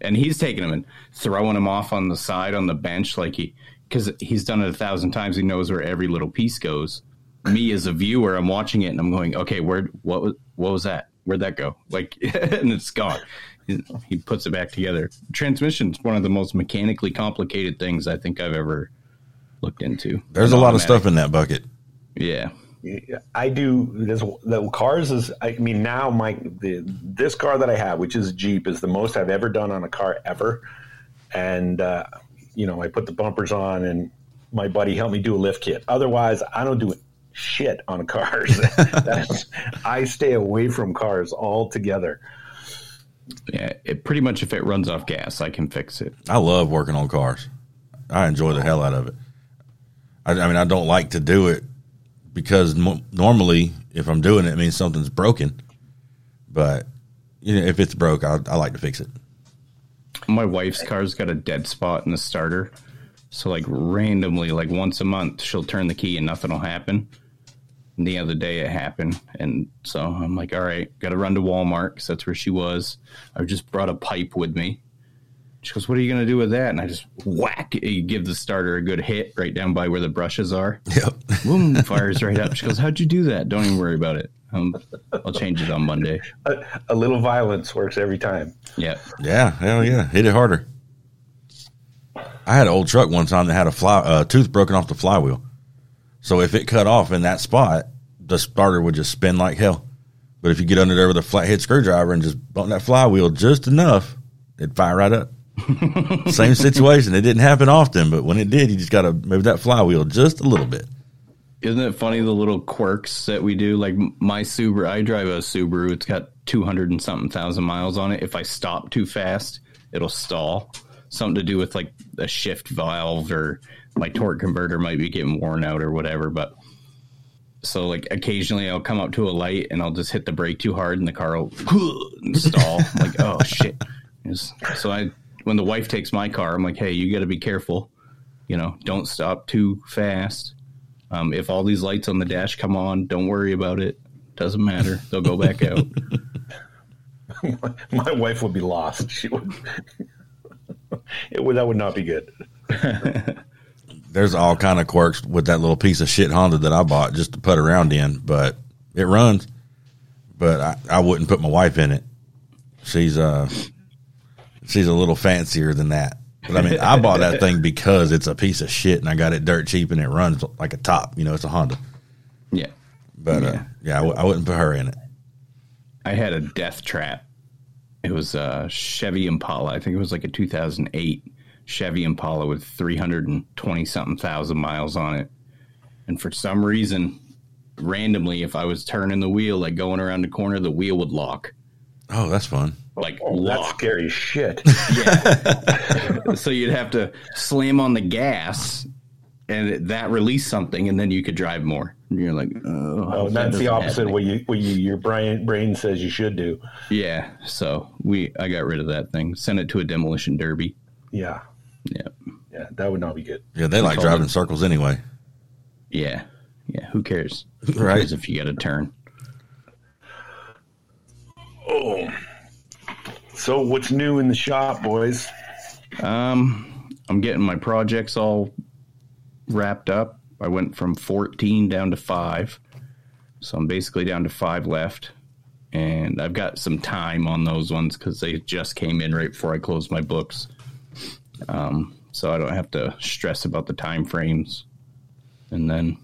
And he's taking them and throwing them off on the side on the bench like he because he's done it a thousand times. He knows where every little piece goes. Me as a viewer, I'm watching it and I'm going, okay, where what was what was that? Where'd that go? Like, and it's gone. He, he puts it back together. Transmission is one of the most mechanically complicated things I think I've ever looked into. There's a lot of stuff in that bucket. Yeah. I do this. The cars is. I mean, now my the, this car that I have, which is Jeep, is the most I've ever done on a car ever, and uh, you know, I put the bumpers on and my buddy helped me do a lift kit. Otherwise, I don't do shit on cars. I stay away from cars altogether. Yeah, it pretty much if it runs off gas, I can fix it. I love working on cars. I enjoy the hell out of it. I, I mean, I don't like to do it because mo- normally, if I'm doing it, it means something's broken. But you know, if it's broke, I, I like to fix it my wife's car's got a dead spot in the starter. So like randomly, like once a month, she'll turn the key and nothing will happen. And the other day it happened, and so I'm like, all right, got to run to Walmart because that's where she was. I just brought a pipe with me. She goes, "What are you going to do with that?" And I just whack. You give the starter a good hit right down by where the brushes are. Yep. Boom, fires right up. She goes, "How'd you do that?" Don't even worry about it. Um, I'll change it on Monday. A, a, little violence works every time. Yeah. Yeah. Hell yeah. Hit it harder. I had an old truck one time that had a fly, uh, tooth broken off the flywheel. So if it cut off in that spot, the starter would just spin like hell. But if you get under there with a flathead screwdriver and just bump that flywheel just enough, it'd fire right up. Same situation. It didn't happen often, but when it did, you just got to move that flywheel just a little bit. Isn't it funny the little quirks that we do? Like my Subaru, I drive a Subaru. It's got 200 and something thousand miles on it. If I stop too fast, it'll stall. Something to do with like a shift valve or my torque converter might be getting worn out or whatever. But so like occasionally I'll come up to a light and I'll just hit the brake too hard and the car will stall. like, oh shit. So I, when the wife takes my car, I'm like, hey, you got to be careful. You know, don't stop too fast um, if all these lights on the dash come on, don't worry about it. Doesn't matter. They'll go back out. my wife would be lost. She would. It would that would not be good. there's all kind of quirks with that little piece of shit Honda that I bought just to put around in, but it runs. But I, I wouldn't put my wife in it. She's uh she's a little fancier than that. But I mean, I bought that thing because it's a piece of shit, and I got it dirt cheap, and it runs like a top. You know, it's a Honda. Yeah. But yeah, uh, yeah I w- I wouldn't put her in it. I had a death trap. It was a Chevy Impala. I think it was like a 2008 Chevy Impala with 320 something thousand miles on it. And for some reason, randomly, if I was turning the wheel, like going around the corner, the wheel would lock. Oh, that's fun. Like Oh, lock. that's scary shit. Yeah. so you'd have to slam on the gas and that released something, and then you could drive more. And you're like, oh, Oh, that that's the opposite happen. of what you what you your brain brain says you should do. Yeah. So we, I got rid of that thing. Sent it to a demolition derby. Yeah, Yeah. yeah, that would not be good. Yeah, they like driving it. circles anyway. Yeah. Yeah. Who cares? Who Right. cares if you got a turn? Oh, so what's new in the shop, boys? Um, I'm getting my projects all wrapped up. I went from 14 down to five. So I'm basically down to five left. And I've got some time on those ones because they just came in right before I closed my books. Um, so I don't have to stress about the time frames. And then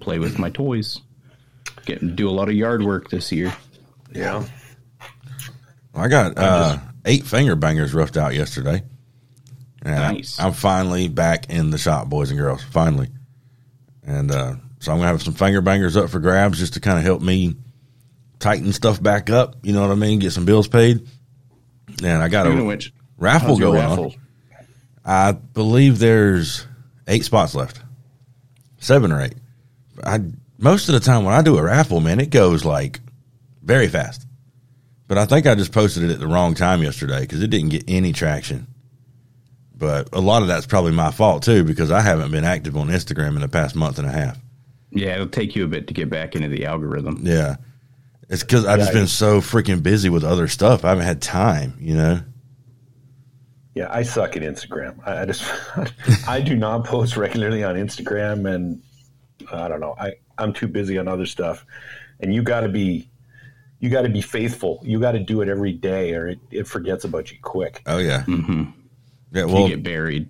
play with my toys. To do a lot of yard work this year. Yeah, I got uh, eight finger bangers roughed out yesterday. And I- Nice. I'm finally back in the shop, boys and girls. Finally. And uh, so I'm going to have some finger bangers up for grabs just to kind of help me tighten stuff back up. You know what I mean? Get some bills paid. And I got a which, raffle going raffle? on. I believe there's eight spots left, seven or eight. I most of the time when I do a raffle, man, it goes like very fast. But I think I just posted it at the wrong time yesterday because it didn't get any traction. But a lot of that's probably my fault too because I haven't been active on Instagram in the past month and a half. Yeah, it'll take you a bit to get back into the algorithm. Yeah, it's because I've just been so freaking busy with other stuff. I haven't had time, you know. yeah. I suck at Instagram. I, I just I do not post regularly on Instagram, and I don't know. I I'm too busy on other stuff, and you got to be you got to be faithful. You got to do it every day, or it, it forgets about you quick. Oh yeah, hmm yeah. you Well, get buried.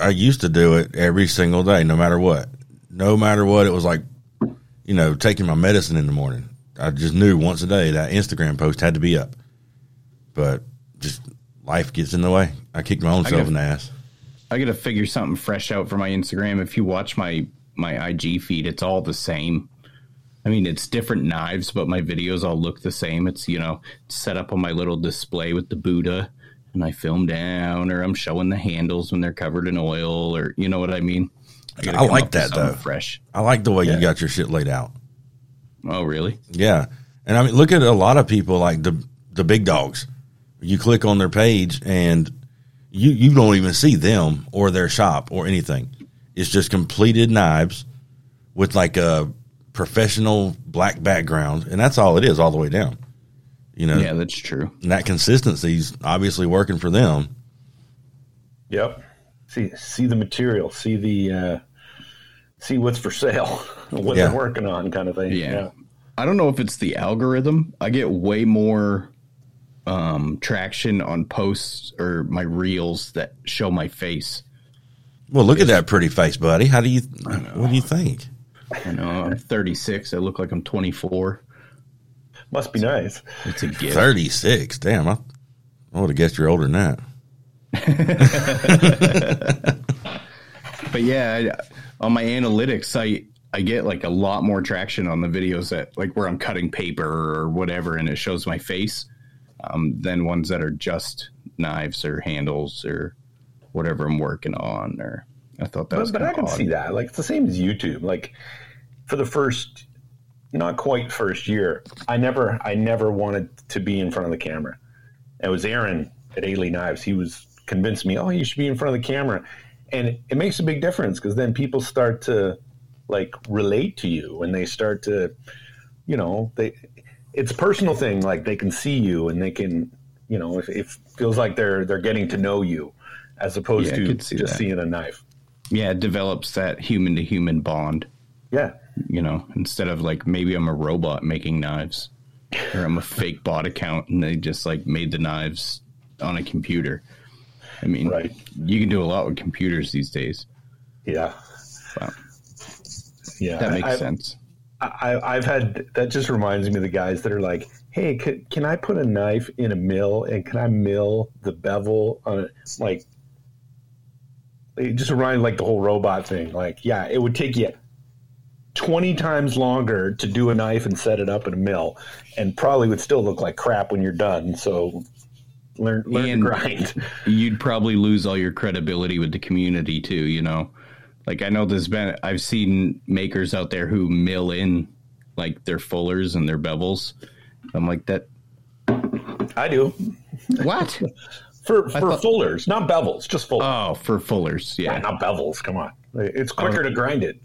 I used to do it every single day, no matter what. No matter what, it was like, you know, taking my medicine in the morning. I just knew once a day that Instagram post had to be up. But just life gets in the way. I kicked my own I self got- in the ass. I got to figure something fresh out for my Instagram. If you watch my my IG feed, it's all the same. I mean, it's different knives, but my videos all look the same. It's you know set up on my little display with the Buddha, and I film down, or I'm showing the handles when they're covered in oil, or you know what I mean. gotta I like that, though. Fresh. I like the way Yeah. you got your shit laid out. Oh, really? Yeah. And I mean, look at a lot of people like the the big dogs. You click on their page and you you don't even see them or their shop or anything. It's just completed knives with like a professional black background, and that's all it is all the way down. You know, Yeah, that's true. and that consistency's obviously working for them. Yep. See see the material. See the uh, see what's for sale. what Yeah. they're working on, kind of thing. Yeah. I don't know if it's the algorithm. I get way more um, traction on posts or my reels that show my face. Well, look at that pretty face, buddy. How do you? What do you think? I know I'm 36. I look like I'm 24. Must be nice. It's a gift. Thirty six. Damn, I, I would have guessed you're older than that. But yeah, I, on my analytics, I I get like a lot more traction on the videos that like where I'm cutting paper or whatever, and it shows my face, um, than ones that are just knives or handles or whatever I'm working on. Or I thought that was But, but I kinda can odd. see that. Like it's the same as YouTube. Like for the first, not quite first year, I never, I never wanted to be in front of the camera. It was Aaron at Ailey Knives. He was convinced me, oh, you should be in front of the camera, and it, makes a big difference because then people start to like relate to you, and they start to, you know, they. It's a personal thing. Like they can see you, and they can, you know, if it feels like they're they're getting to know you, as opposed Yeah, to see just that. seeing a knife. Yeah, it develops that human to human bond. Yeah. You know, instead of like maybe I'm a robot making knives, or I'm a fake bot account and they just like made the knives on a computer. I mean, Right. you can do a lot with computers these days. Yeah. Wow, Yeah. that makes I, sense. I, I've had that just reminds me of the guys that are like, hey, can, can I put a knife in a mill and can I mill the bevel on it? Like, it just reminds like the whole robot thing. Like, yeah, it would take you 20 times longer to do a knife and set it up in a mill and probably would still look like crap when you're done. So learn, learn And- to grind. You'd probably lose all your credibility with the community too. You know, like I know there's been I've seen makers out there who mill in like their fullers and their bevels. I'm like that. I do. What? For, for thought- fullers, not bevels, just fullers. oh, for fullers, Yeah, yeah. not bevels. Come on. It's quicker to grind it.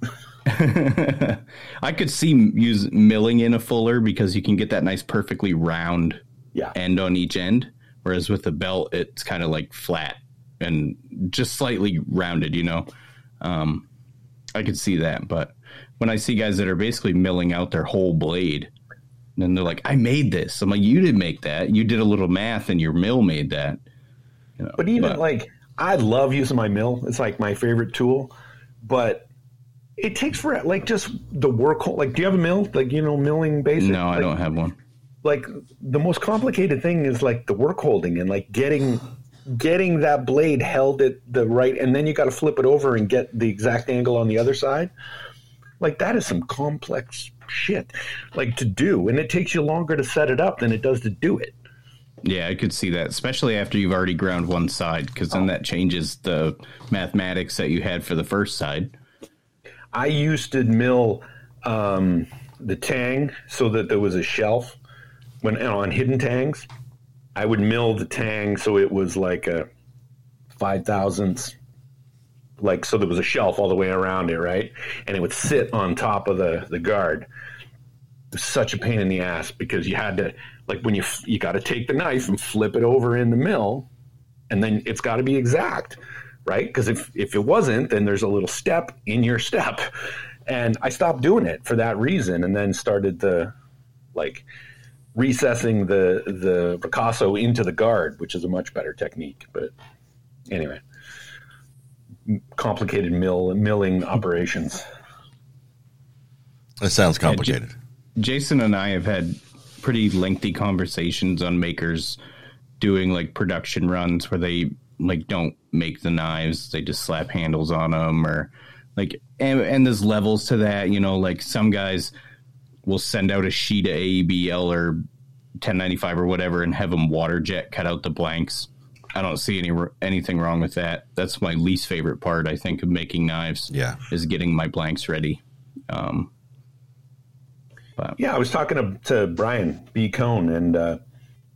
I could see use milling in a fuller because you can get that nice, perfectly round Yeah. end on each end. Whereas with the belt, it's kind of like flat and just slightly rounded. You know, um, I could see that. But when I see guys that are basically milling out their whole blade, and they're like, "I made this," I'm like, "You didn't make that. You did a little math, and your mill made that." You know, But even like, I love using my mill. It's like my favorite tool. But it takes for like just the work. Like, do you have a mill? Like, you know, milling basic? no, I Like- don't have one. Like, the most complicated thing is like the work holding and like getting getting that blade held at the right, and then you got to flip it over and get the exact angle on the other side. Like that is some complex shit, like to do, and it takes you longer to set it up than it does to do it. Yeah, I could see that, especially after you've already ground one side, because then oh. that changes the mathematics that you had for the first side. I used to mill um, the tang so that there was a shelf when on hidden tangs. I would mill the tang so it was like a five thousandths, like so there was a shelf all the way around it, right? And it would sit on top of the the guard. It was such a pain in the ass because you had to like when you you got to take the knife and flip it over in the mill, and then it's got to be exact right? Because if if it wasn't, then there's a little step in your step, and I stopped doing it for that reason, and then started the like recessing the the ricasso into the guard, which is a much better technique. But anyway, complicated mill milling operations. That sounds complicated. Jason and I have had pretty lengthy conversations on makers doing like production runs where they like don't make the knives; they just slap handles on them, or like and, and there's levels to that. You know, like some guys will send out a sheet of AEBL or 1095 or whatever and have them water jet cut out the blanks. I don't see any anything wrong with that. That's my least favorite part. I think of making knives. Yeah. is getting my blanks ready. Um, but Yeah, I was talking to, to Brian B. Cone, and uh,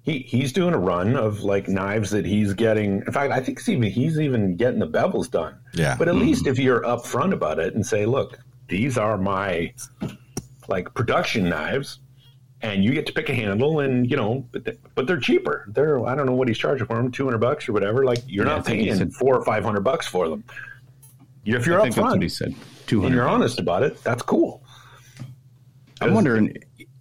he he's doing a run of like knives that he's getting. In fact, I think he's even he's even getting the bevels done. Yeah. But at mm-hmm. least if you're upfront about it and say, look, these are my like production knives, and you get to pick a handle, and you know, but, they, but they're cheaper. They're I don't know what he's charging for them, two hundred bucks or whatever. Like you're Yeah, not paying said- four or five hundred bucks for them. If you're I think that's what he said. Two and you're honest about it, that's cool. I'm wondering.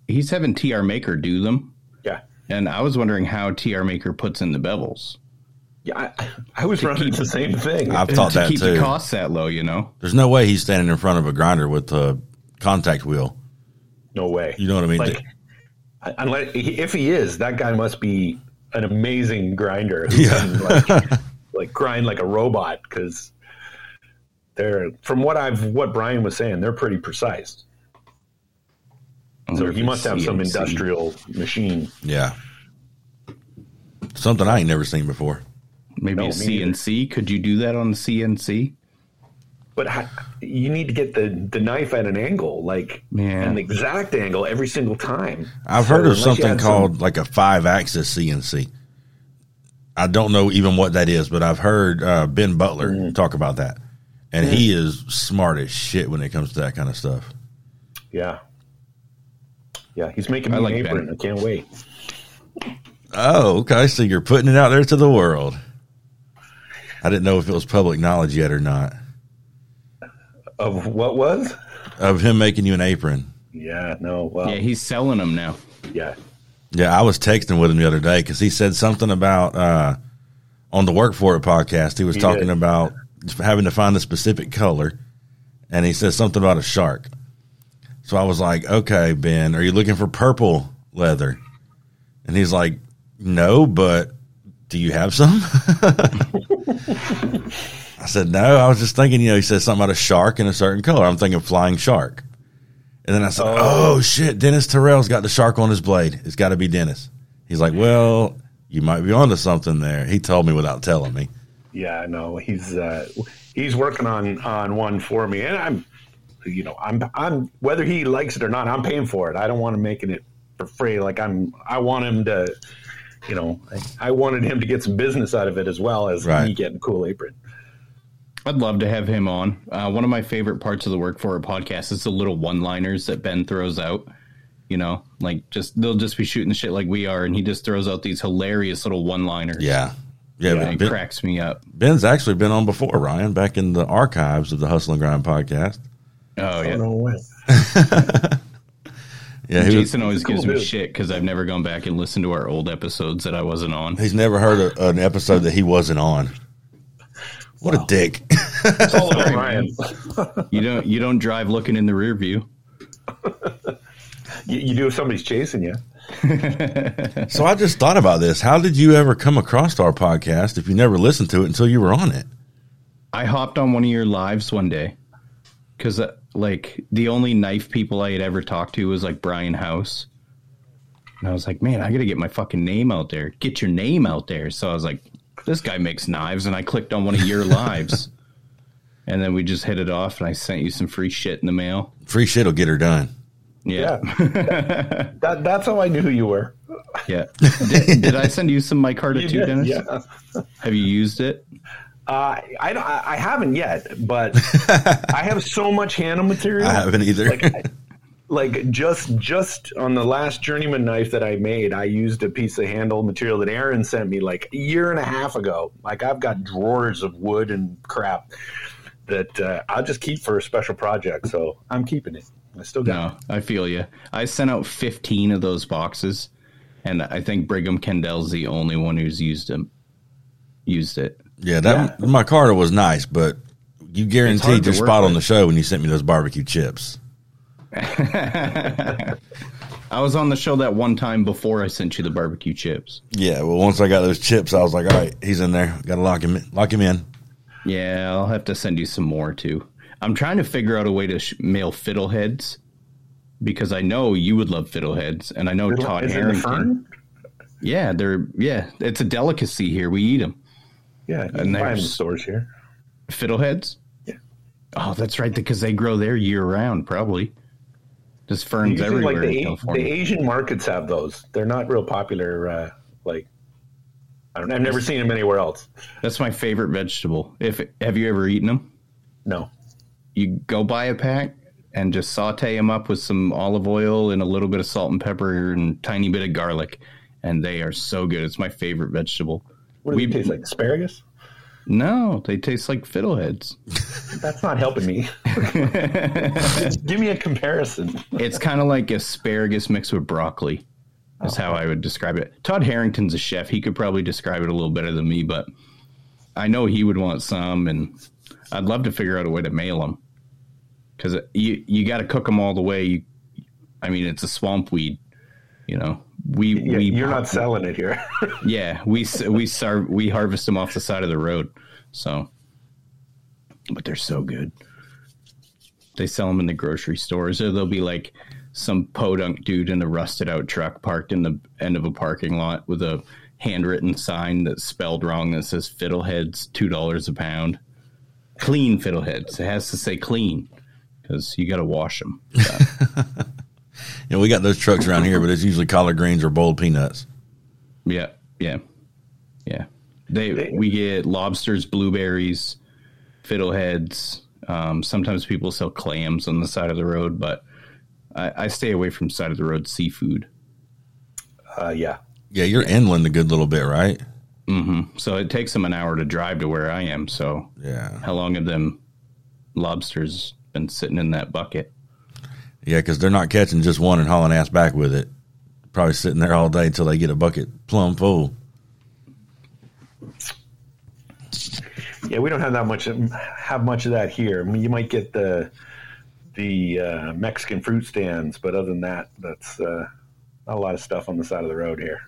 He's having TR Maker do them, Yeah. And I was wondering how TR Maker puts in the bevels Yeah, I, I was running keep- the same thing. I've thought to that keep too. the costs that low. You know, There's no way he's standing in front of a grinder with a contact wheel. No way. You know what I mean? Like, unless if he is, that guy must be an amazing grinder. Who Yeah. can, like, like grind like a robot because they're from what I've what Brian was saying, they're pretty precise. I So he must it's have some industrial machine. yeah. Something I ain't never seen before. Maybe No, a me neither. CNC. Could you do that on the CNC? But ha- you need to get the, the knife at an angle, like Yeah. an exact angle every single time. I've So heard of something had some- called like a five axis CNC. I don't know even what that is, but I've heard uh, Ben Butler Mm-hmm. talk about that. And he is smart as shit when it comes to that kind of stuff. yeah, yeah. He's making me I like an apron. Ben. I can't wait. Oh, okay. So you're putting it out there to the world. I didn't know if it was public knowledge yet or not. Of what was? of him making you an apron. Yeah, no. Well, Yeah, he's selling them now. yeah. Yeah, I was texting with him the other day because he said something about uh, on the Work For It podcast. He was He talking did. about having to find a specific color, and he said something about a shark. So I was like, "Okay, Ben, are you looking for purple leather?" And he's like, "No, but do you have some?" I said, "No, I was just thinking. You know, he said something about a shark in a certain color. I'm thinking flying shark." And then I said, "Oh, shit, Dennis Terrell's got the shark on his blade. It's got to be Dennis." He's like, "Well, you might be onto something there." He told me without telling me. Yeah, no, he's uh, he's working on on one for me, and I'm, you know, I'm I'm whether he likes it or not, I'm paying for it. I don't want him making it for free. Like I'm, I want him to, you know, I, I wanted him to get some business out of it as well as Right. me getting cool apron. I'd love to have him on. Uh, one of my favorite parts of the Work For It podcast is the little one-liners that Ben throws out. You know, like just they'll just be shooting the shit like we are, and he just throws out these hilarious little one-liners. Yeah, yeah. and it ben, cracks me up. Ben's actually been on before, Ryan, back in the archives of the Hustle and Grind podcast. Oh yeah, no way. Yeah, he was, Jason always Cool gives me dude. shit because I've never gone back and listened to our old episodes that I wasn't on. he's never heard a, an episode that he wasn't on. What a dick! It's all about Ryan. You don't you don't drive looking in the rear view. you, you do if somebody's chasing you. so I just thought about this. How did you ever come across our podcast if you never listened to it until you were on it? I hopped on one of your lives one day because uh, like the only knife people I had ever talked to was like Brian House, and I was like, man, I got to get my fucking name out there. Get your name out there. So I was like, this guy makes knives, and I clicked on one of your lives, and then we just hit it off, and I sent you some free shit in the mail. Free shit will get her done. Yeah, That that's how I knew who you were. yeah. Did, did I send you some micarta too, Dennis? Yeah. Have you used it? Uh, I, don't- I I haven't yet, but I have so much handle material. I haven't either. Like, I- like just just on the last journeyman knife that I made, I used a piece of handle material that Aaron sent me like a year and a half ago. Like I've got drawers of wood and crap that uh, I'll just keep for a special project. So I'm keeping it. I still got. No, I feel you. I sent out 15 of those boxes, and I think Brigham Kendall's the only one who's used them. Used it. Yeah, that micarta was nice, but you guaranteed your work spot on the show when you sent me those barbecue chips. I was on the show that one time before I sent you the barbecue chips. Yeah, well, once I got those chips, I was like, all right, he's in there. Got to lock him, in, lock him in. Yeah, I'll have to send you some more too. I'm trying to figure out a way to sh- mail fiddleheads because I know you would love fiddleheads, and I know Todd Is Harrington. Yeah, they're yeah, it's a delicacy here. We eat them. Yeah, you And can buy them in there's- stores here. Fiddleheads. Yeah. Oh, that's right, because they grow there year round, probably. There's ferns Usually, everywhere like the, the Asian markets have those. They're not real popular. Uh, like I don't. I've never seen them anywhere else. That's my favorite vegetable. If have you ever eaten them? No. You go buy a pack and just saute them up with some olive oil and a little bit of salt and pepper and tiny bit of garlic, and they are so good. It's my favorite vegetable. What do We- they taste like? Asparagus? No, they taste like fiddleheads. That's not helping me. Give me a comparison. It's kind of like asparagus mixed with broccoli. That's how I would describe it. Todd Harrington's a chef. He could probably describe it a little better than me, but I know he would want some, and I'd love to figure out a way to mail them because you you got to cook them all the way. You, I mean, it's a swamp weed, you know. We Yeah, we you're not selling it here. yeah we we sar- we harvest them off the side of the road, so but they're so good. They sell them in the grocery stores, or they'll be like some podunk dude in a rusted out truck parked in the end of a parking lot with a handwritten sign that's spelled wrong that says "Fiddleheads two dollars a pound." Clean fiddleheads. It has to say clean because you got to wash them. You know, we got those trucks around here, but it's usually collard greens or boiled peanuts. Yeah, yeah, yeah. They They- we get lobsters, blueberries, fiddleheads. Um, sometimes people sell clams on the side of the road, but I, I stay away from side of the road seafood. Uh, yeah. Yeah, you're inland a good little bit, right? So it takes them an hour to drive to where I am. So Yeah. how long have them lobsters been sitting in that bucket. Yeah, because they're not catching just one and hauling ass back with it. Probably sitting there all day until they get a bucket plumb full. Yeah, we don't have that much have much of that here. I mean, you might get the the uh, Mexican fruit stands, but other than that, that's uh, not a lot of stuff on the side of the road here.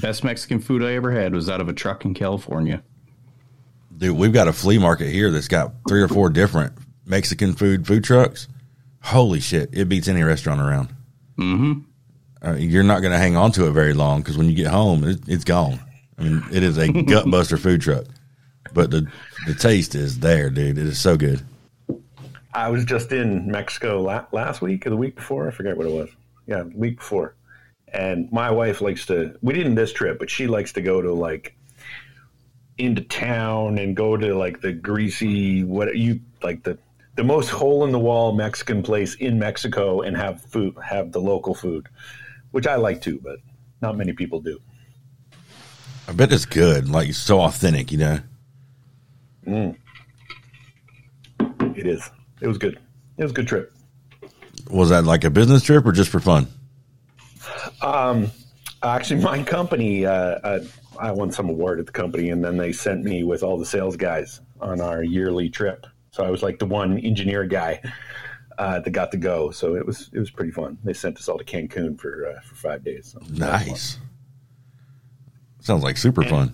Best Mexican food I ever had was out of a truck in California. Dude, we've got a flea market here that's got three or four different Mexican food food trucks. Holy shit, it beats any restaurant around. Mm-hmm. Uh, you're not going to hang on to it very long because when you get home, it, it's gone. I mean, it is a gutbuster food truck, but the the taste is there, dude. It is so good. I was just in Mexico la- last week or the week before. I forget what it was. Yeah, week before. And my wife likes to. We didn't this trip, but she likes to go to like into town and go to like the greasy what you like the the most hole in the wall Mexican place in Mexico and have food have the local food, which I like too, but not many people do. I bet it's good, like it's so authentic, you know. Mm. It is. It was good. It was a good trip. Was that like a business trip or just for fun? Um, actually, my company, uh, uh, I won some award at the company, and then they sent me with all the sales guys on our yearly trip. So I was like the one engineer guy uh, that got to go. So it was it was pretty fun. They sent us all to Cancun for uh, for five days. So nice. Sounds like super and, fun.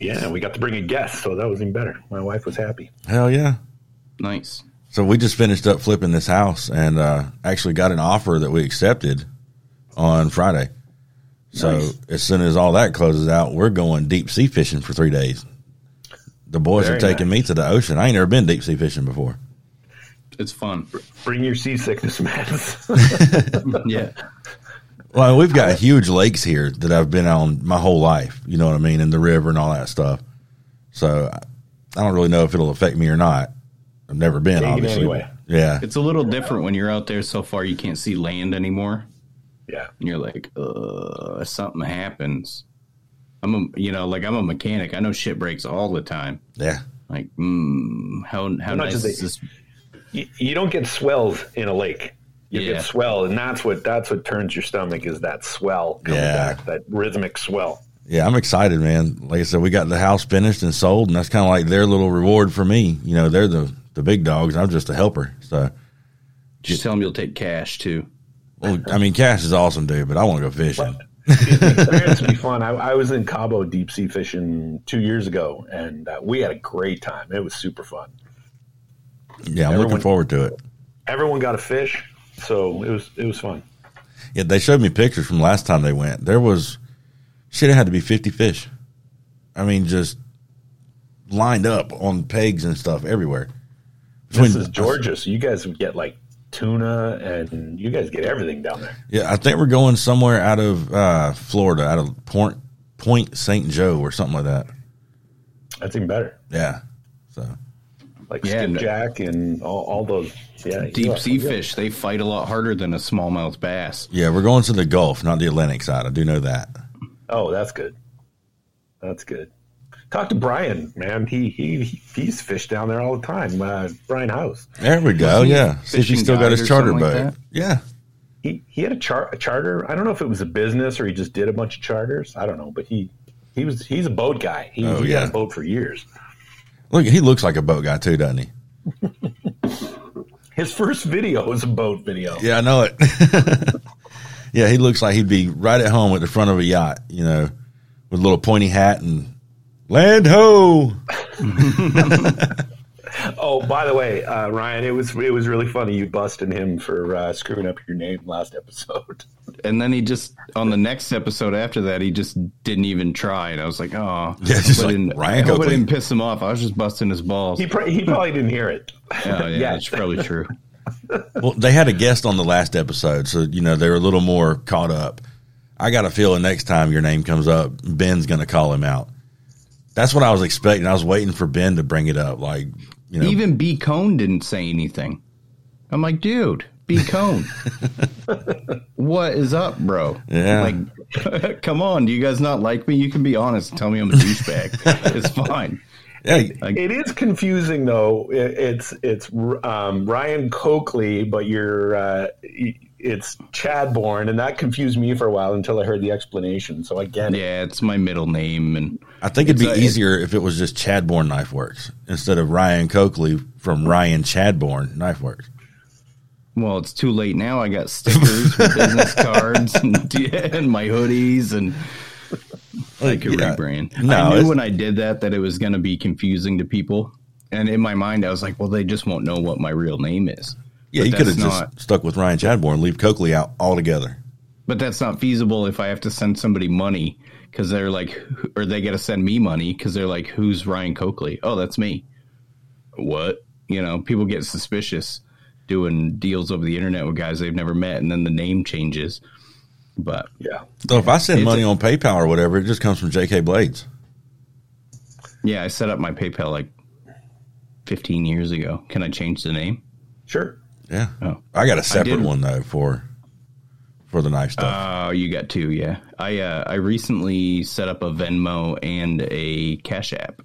Yeah, we got to bring a guest, so that was even better. My wife was happy. Hell yeah! Nice. So we just finished up flipping this house and uh, actually got an offer that we accepted on Friday. So nice. as soon as all that closes out, we're going deep sea fishing for three days. The boys Very are taking nice. me to the ocean. I ain't never been deep sea fishing before. It's fun. Bring your seasickness meds. yeah. Well, we've got huge lakes here that I've been on my whole life. You know what I mean, in the river and all that stuff. So I don't really know if it'll affect me or not. I've never been, Take obviously. Anyway. Yeah. It's a little different when you're out there so far you can't see land anymore. Yeah. And you're like, uh, something happens. I'm a, you know, like I'm a mechanic. I know shit breaks all the time. Yeah. Like, mm, how how nice is this? You, you, don't get swells in a lake. You yeah. get swell, and that's what that's what turns your stomach is that swell coming yeah. back, that rhythmic swell. Yeah, I'm excited, man. Like I said, we got the house finished and sold, and that's kind of like their little reward for me. You know, they're the the big dogs. I'm just a helper. So just tell them you'll take cash too. Well, I mean, cash is awesome, dude, but I want to go fishing. The experience be fun. I, I, was in Cabo deep sea fishing two years ago, and uh, we had a great time. It was super fun. Yeah, I'm everyone, looking forward to it. Everyone got a fish, so it was it was fun. Yeah, they showed me pictures from last time they went. There was shit. It had to be 50 fish. I mean, just lined up on pegs and stuff everywhere. Between, this is Georgia, so you guys would get like tuna and you guys get everything down there. Yeah, I think we're going somewhere out of uh, Florida, out of Point Point St. Joe or something like that. That's even better. Yeah. So like yeah, skipjack and all, all, those yeah deep sea fish they fight a lot harder than a smallmouth bass yeah we're going to the gulf not the atlantic side i do know that oh that's good that's good Talk to Brian, man. He he he's fished down there all the time. Uh, Brian House. There we go. Yeah. See if he still got his charter boat. Like yeah. He he had a, char- a charter. I don't know if it was a business or he just did a bunch of charters. I don't know, but he he was he's a boat guy. He, oh, he yeah. had a boat for years. Look, he looks like a boat guy too, doesn't he? His first video was a boat video. Yeah, I know it. yeah, he looks like he'd be right at home at the front of a yacht, you know, with a little pointy hat and Land ho! oh, by the way, uh, Ryan, it was it was really funny you busting him for uh, screwing up your name last episode. And then he just on the next episode after that, he just didn't even try, and I was like, oh, yeah, just like, didn't, Ryan I hope didn't piss him off. I was just busting his balls. He pr- he probably didn't hear it. Oh yeah, yeah, that's probably true. well, they had a guest on the last episode, so you know they were a little more caught up. I got a feeling next time your name comes up, Ben's going to call him out. That's what I was expecting. I was waiting for Ben to bring it up. Like, you know, even B Cone didn't say anything. I'm like, dude, B Cone, what is up, bro? Yeah, like, come on. Do you guys not like me? You can be honest and tell me I'm a douchebag. it's fine. Yeah, Like- It is confusing though. It, it's it's um, Ryan Coakley, but you're uh, it's Chadbourne, and that confused me for a while until I heard the explanation. So I get it. Yeah, it's my middle name, and I think it'd be a- easier if it was just Chadbourne Knife Works instead of Ryan Coakley from Ryan Chadbourne Knife Works. well, it's too late now. I got stickers, with business cards, and, yeah, and my hoodies, and I could Yeah. rebrand. No, I knew when I did that that it was going to be confusing to people, and in my mind, I was like, well, they just won't know what my real name is. Yeah, But you could have that's just stuck with Ryan Chadbourne, leave Coakley out altogether. But that's not feasible if I have to send somebody money because they're like, or they got to send me money because they're like, who's Ryan Coakley? Oh, that's me. What? You know, people get suspicious doing deals over the internet with guys they've never met, and then the name changes. But Yeah. So if I send It's- money on PayPal or whatever, it just comes from JK Blades. yeah, I set up my PayPal like 15 years ago. Can I change the name? Sure. Yeah. Oh. I got a separate one though for for the knife stuff. Oh, you got two, yeah. I uh, I recently set up a Venmo and a Cash App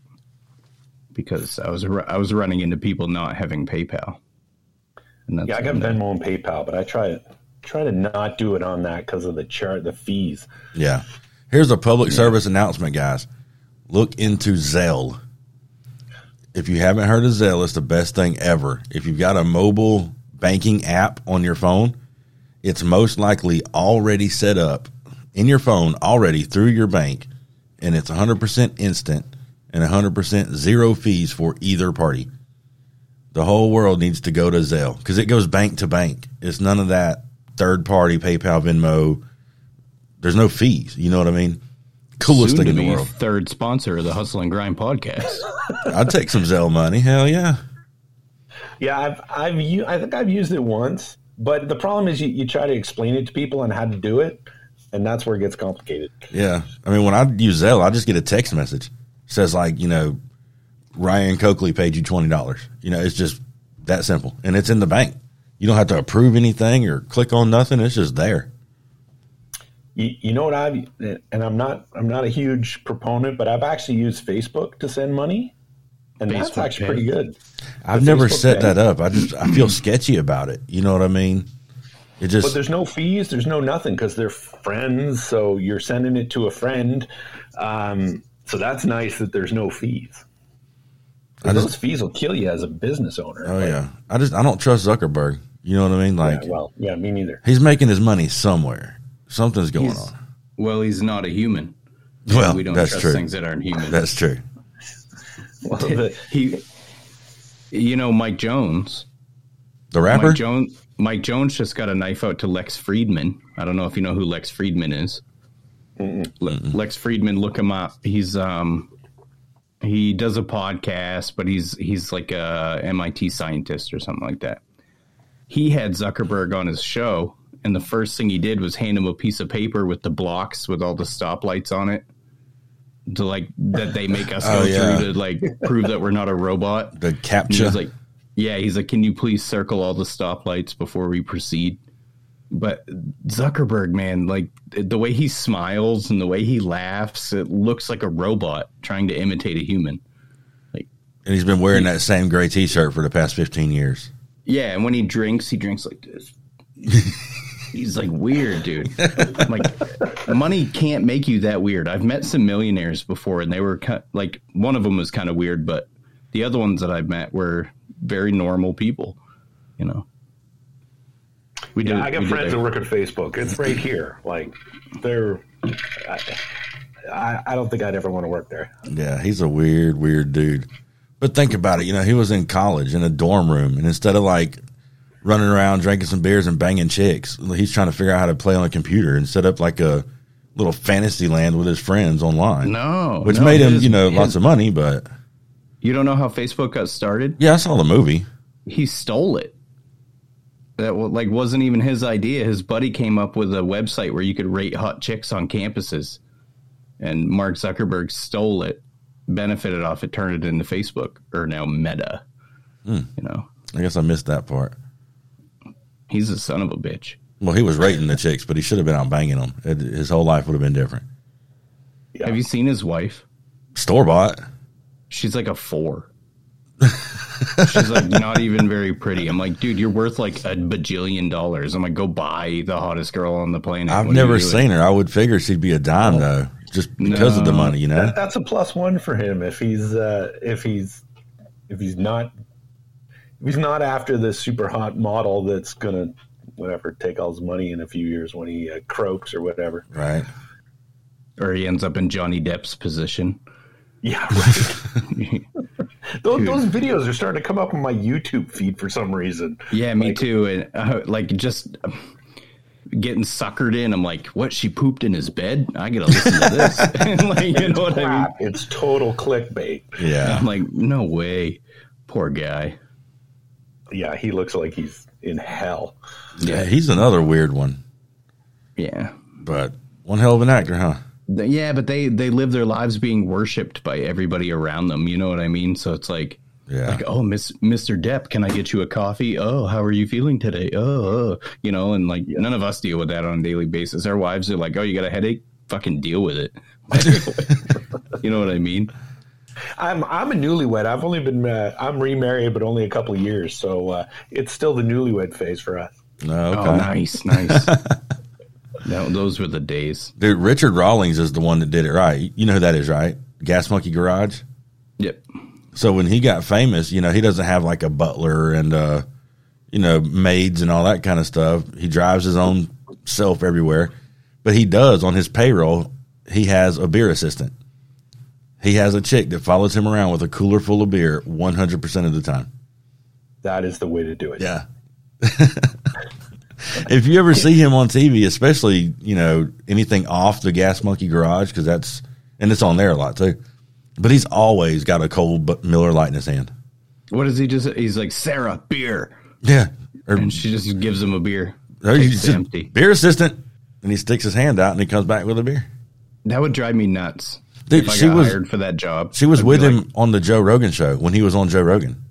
because I was I was running into people not having PayPal. And that's Yeah, I got Venmo and PayPal, but I try to try to not do it on that because of the chart, the fees. yeah. Here's a public service announcement, guys. Look into Zelle. If you haven't heard of Zelle, it's the best thing ever. If you've got a mobile banking app on your phone, it's most likely already set up in your phone already through your bank, and it's 100% instant and 100% zero fees for either party. The whole world needs to go to Zelle because it goes bank to bank. It's none of that third party PayPal, Venmo. There's no fees. You know what I mean? Coolest soon thing to in the world. third sponsor of the Hustle and Grind podcast. I'd take some Zelle money. Hell yeah. Yeah, I've I've u- I think I've used it once, but the problem is you, you try to explain it to people on how to do it, and that's where it gets complicated. Yeah. I mean, when I use Zelle, I just get a text message. says like, you know, Ryan Coakley paid you twenty dollars. You know, it's just that simple. And it's in the bank. You don't have to approve anything or click on nothing. It's just there. You, you know what I've and I'm not I'm not a huge proponent, but I've actually used Facebook to send money, and that's Facebook actually Pay. pretty good. I've The never Facebook set Pay. that up. I just I feel sketchy about it. You know what I mean? It just But just there's no fees, there's no nothing because they're friends. So you're sending it to a friend. Um, so that's nice that there's no fees. I just- Those fees will kill you as a business owner. oh Like, yeah. I just I don't trust Zuckerberg. You know what I mean? yeah, Like Well, yeah, me neither. he's making his money somewhere. Something's going He's- on. well, he's not a human. Well, we don't that's trust true. things that aren't human. That's true. Well, the, he, you know, Mike Jones. The rapper? Mike Jones. Mike Jones just got a knife out to Lex Fridman. I don't know if you know who Lex Fridman is. Le- Lex Fridman, look him up. He's um, he does a podcast, but he's he's like a MIT scientist or something like that. He had Zuckerberg on his show, and the first thing he did was hand him a piece of paper with the blocks with all the stoplights on it, to like that they make us Oh, go yeah. through to like prove that we're not a robot. the And he captcha. was like, yeah, he's like, can you please circle all the stoplights before we proceed? But Zuckerberg, man, like the way he smiles and the way he laughs, it looks like a robot trying to imitate a human. Like, and he's been wearing that same gray t shirt for the past fifteen years. Yeah, and when he drinks, he drinks like this. He's like weird, dude. like money can't make you that weird. I've met some millionaires before, and they were kind like one of them was kind of weird, but the other ones that I've met were very normal people. You know, we yeah, did. I got we friends a- that work at Facebook. It's right here. Like they're. I, I, I don't think I'd ever want to work there. Yeah, he's a weird, weird dude. But think about it. You know, he was in college in a dorm room, and instead of like running around drinking some beers and banging chicks, he's trying to figure out how to play on a computer and set up like a little fantasy land with his friends online. No, which no, made him, his- you know, lots of money. But You don't know how Facebook got started? yeah, I saw the movie. he stole it. That like wasn't even his idea. His buddy came up with a website where you could rate hot chicks on campuses, and Mark Zuckerberg stole it, benefited off it, turned it into Facebook or now Meta. Hmm. You know, I guess I missed that part. He's a son of a bitch. Well, he was rating the chicks, but he should have been out banging them. It- His whole life would have been different. Yeah. Have you seen his wife? Store bought. She's like a four. She's like not even very pretty. I'm like, dude, you're worth like a bajillion dollars. I'm like, go buy the hottest girl on the planet. I've What never seen her. I would figure she'd be a dime though, just because of the money, you know. That, that's a plus one for him if he's uh, if he's if he's not if he's not after this super hot model that's gonna whatever take all his money in a few years when he uh, croaks or whatever. Right. Or he ends up in Johnny Depp's position. Yeah, right. those, those videos are starting to come up on my YouTube feed for some reason. Yeah, me too. And uh, like just um, getting suckered in. I'm like, what? She pooped in his bed? I gotta listen to this. and like, you know what I mean? It's total clickbait. Yeah. I'm like, no way. Poor guy. Yeah, he looks like he's in hell. Yeah. He's another weird one, Yeah. but one hell of an actor, huh? Yeah, but they they live their lives being worshipped by everybody around them. You know what I mean? So it's like, Yeah. like, oh, Miss Mister Depp, can I get you a coffee? Oh, how are you feeling today? Oh, oh, you know, and like none of us deal with that on a daily basis. Our wives are like, oh, you got a headache? Fucking deal with it. you know what I mean? I'm I'm a newlywed. I've only been uh, I'm remarried, but only a couple of years, so uh, it's still the newlywed phase for us. No, okay. Oh, nice, nice. no, those were the days. Dude, Richard Rawlings is the one that did it right. You know who that is, right? Gas Monkey Garage. Yep. So when he got famous, you know, he doesn't have like a butler and uh, you know, maids and all that kind of stuff. He drives his own self everywhere. But he does on his payroll, he has a beer assistant. He has a chick that follows him around with a cooler full of beer 100% of the time. That is the way to do it. Yeah. if you ever see him on TV, especially, you know, anything off the Gas Monkey Garage, because that's, and it's on there a lot too. But he's always got a cold but Miller Lite in his hand. What does he just? He's like Sarah, beer, Yeah. Or, and she just gives him a beer. or he's just empty. beer assistant, and he sticks his hand out and he comes back with a beer. That would drive me nuts. Dude, if I she was- hired for that job. She was I'd be with like, him on the Joe Rogan show when he was on Joe Rogan.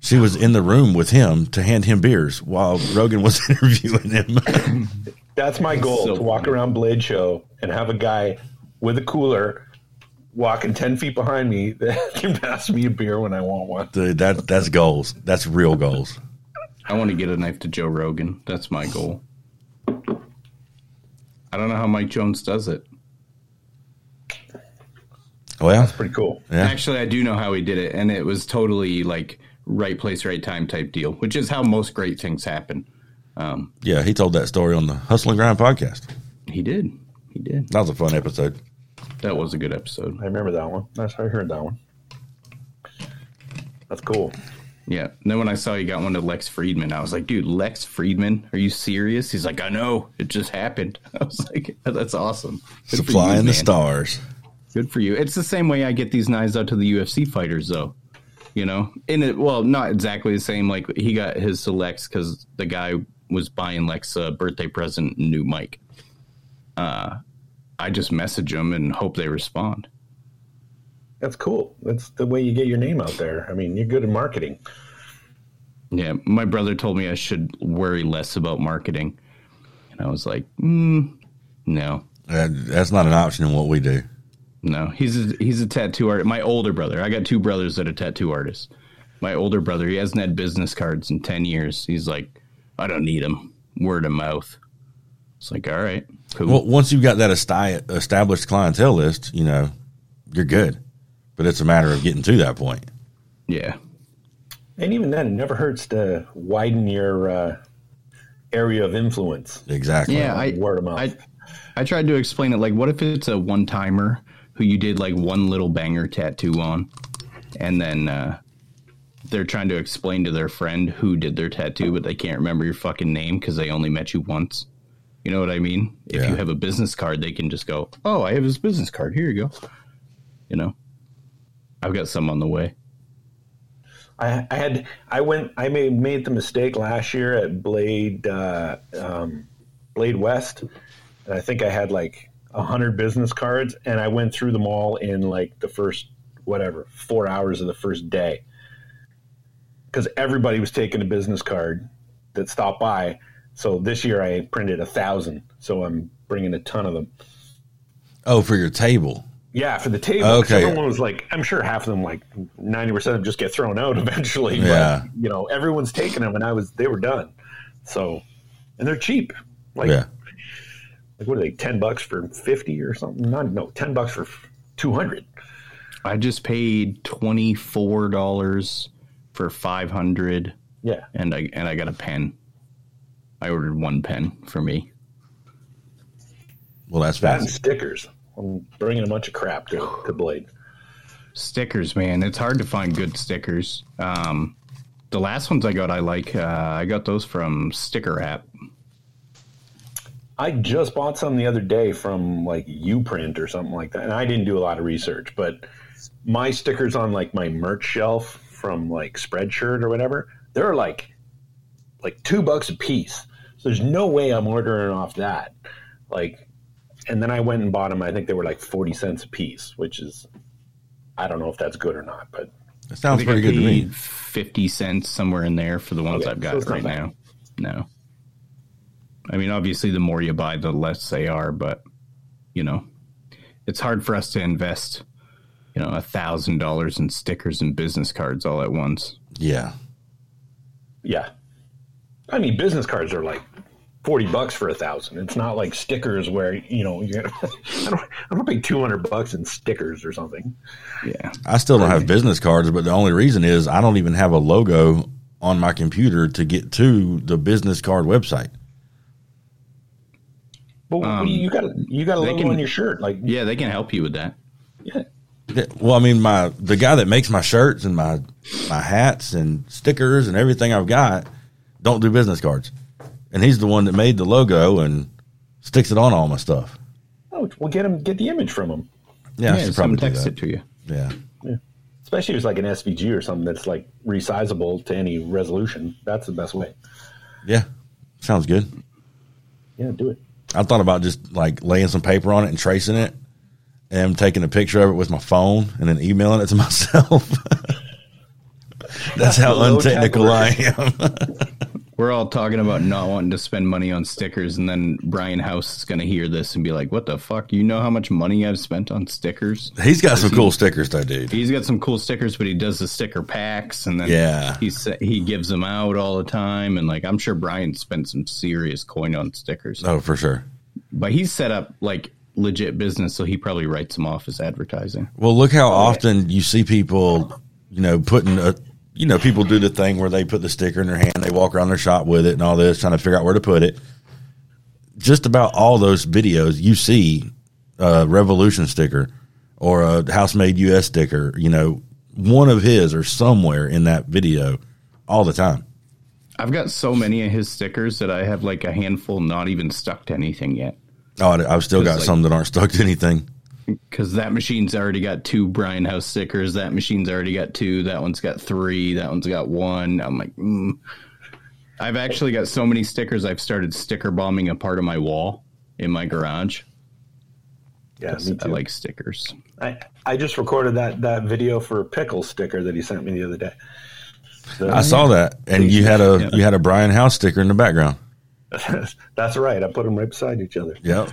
She was in the room with him to hand him beers while Rogan was interviewing him. That's my goal so to walk funny. around Blade Show and have a guy with a cooler walking 10 feet behind me that can pass me a beer when I want one. Dude, that that's goals. That's real goals. I want to get a knife to Joe Rogan. That's my goal. I don't know how Mike Jones does it. Oh, well, Pretty cool. yeah, Actually, I do know how he did it, and it was totally like right place, right time type deal, which is how most great things happen. Um, yeah. He told that story on the Hustle and Grind podcast. He did. He did. That was a fun episode. That was a good episode. I remember that one. That's I heard that one. That's cool. Yeah. And then when I saw he got one to Lex Fridman, I was like, dude, Lex Fridman, are you serious? He's like, I know. It just happened. I was like, that's awesome. Good for Supplying you, the man. stars. Good for you. It's the same way I get these knives out to the UFC fighters, though. You know, in it, well, not exactly the same. Like he got his to Lex because the guy was buying Lex a birthday present, new mic. Uh, I just message them and hope they respond. That's cool. That's the way you get your name out there. I mean, you're good at marketing. Yeah, my brother told me I should worry less about marketing, and I was like, mm, no, Uh, that's not an option in what we do. No. He's a, he's a tattoo artist. My older brother. I got two brothers that are tattoo artists. My older brother, he hasn't had business cards in ten years. He's like, I don't need them. Word of mouth. It's like, all right, cool. Well, once you've got that esti- established clientele list, you know, you're good. But it's a matter of getting to that point. yeah, And even then, it never hurts to widen your uh, area of influence. Exactly. yeah. I Word of mouth. I I tried to explain it. Like, what if it's a one timer who you did like one little banger tattoo on, and then uh, they're trying to explain to their friend who did their tattoo, but they can't remember your fucking name because they only met you once. You know what I mean? If Yeah. you have a business card, they can just go, "Oh, I have his business card. Here you go." You know, I've got some on the way. I, I had I went I made made the mistake last year at Blade uh, um, Blade West, and I think I had like a hundred business cards, and I went through them all in like the first whatever four hours of the first day, because everybody was taking a business card that stopped by. So this year I printed a thousand, so I'm bringing a ton of them. Oh, for your table. Yeah, for the table. Oh, okay. Everyone was like, I'm sure half of them, like ninety percent of them, just get thrown out eventually. Yeah. But, you know, everyone's taking them, and I was, they were done. So, and they're cheap. Like, Yeah. Like what are they? Ten bucks for fifty or something? Not no, ten bucks for two hundred. I just paid twenty four dollars for five hundred, Yeah. and I and I got a pen. I ordered one pen for me. Well, that's That and fast. stickers. I'm bringing a bunch of crap to, to Blade. Stickers, man, it's hard to find good stickers. Um, the last ones I got, I like. Uh, I got those from Sticker App. I just bought some the other day from like Uprint or something like that, and I didn't do a lot of research, but my stickers on like my merch shelf from like Spreadshirt or whatever, they're like like two bucks a piece. So there's no way I'm ordering off that. Like, and then I went and bought them. I think they were like forty cents a piece, which is I don't know if that's good or not, but That sounds pretty good to me. Fifty cents somewhere in there for the ones Okay, I've got it's not right bad. now. No, I mean obviously the more you buy, the less they are. But you know, it's hard for us to invest, you know, a thousand dollars in stickers and business cards all at once. Yeah. yeah. I mean, business cards are like forty bucks for a thousand. It's not like stickers where you know you. I don't. I don't pay two hundred bucks in stickers or something. Yeah, I still don't have business cards, but the only reason is I don't even have a logo on my computer to get to the business card website. But what do you, you got a you got a Um, they logo can- on your shirt, like yeah, they can help you with that. yeah. Yeah, Well, I mean, my the guy that makes my shirts and my my hats and stickers and everything I've got don't do business cards, and he's the one that made the logo and sticks it on all my stuff. Oh, well, get him get the image from him. Yeah, I should probably do text it to you. Yeah. Yeah, Especially if it's like an SVG or something that's like resizable to any resolution. That's the best way. yeah, sounds good. Yeah, do it. I thought about just like laying some paper on it and tracing it, and taking a picture of it with my phone and then emailing it to myself. That's how untechnical I am. We're all talking about not wanting to spend money on stickers, and then Brian House is going to hear this and be like, "What the fuck? You know how much money I've spent on stickers?" He's got some cool stickers though, dude. He's got some cool stickers, but he does the sticker packs, and then Yeah. he he gives them out all the time, and like I'm sure Brian spent some serious coin on stickers, Oh, for sure. but he's set up like legit business, so he probably writes them off as advertising. Well, look how oh, often you see people, you know, putting a, you know, people do the thing where they put the sticker in their hand, they walk around their shop with it and all this, trying to figure out where to put it. Just about all those videos, you see a Revolution sticker or a House Made US sticker, you know, one of his or somewhere in that video all the time. I've got so many of his stickers that I have like a handful not even stuck to anything yet. Oh, I- I've still got like- some that aren't stuck to anything. Because that machine's already got two Brian House stickers. That machine's already got two. That one's got three. That one's got one. I'm like, mm. I've actually got so many stickers. I've started sticker bombing a part of my wall in my garage. Yes, I like stickers. I, I just recorded that that video for a pickle sticker that he sent me the other day. The- I saw that, and you had a Yeah. you had a Brian House sticker in the background. That's right. I put them right beside each other. Yep.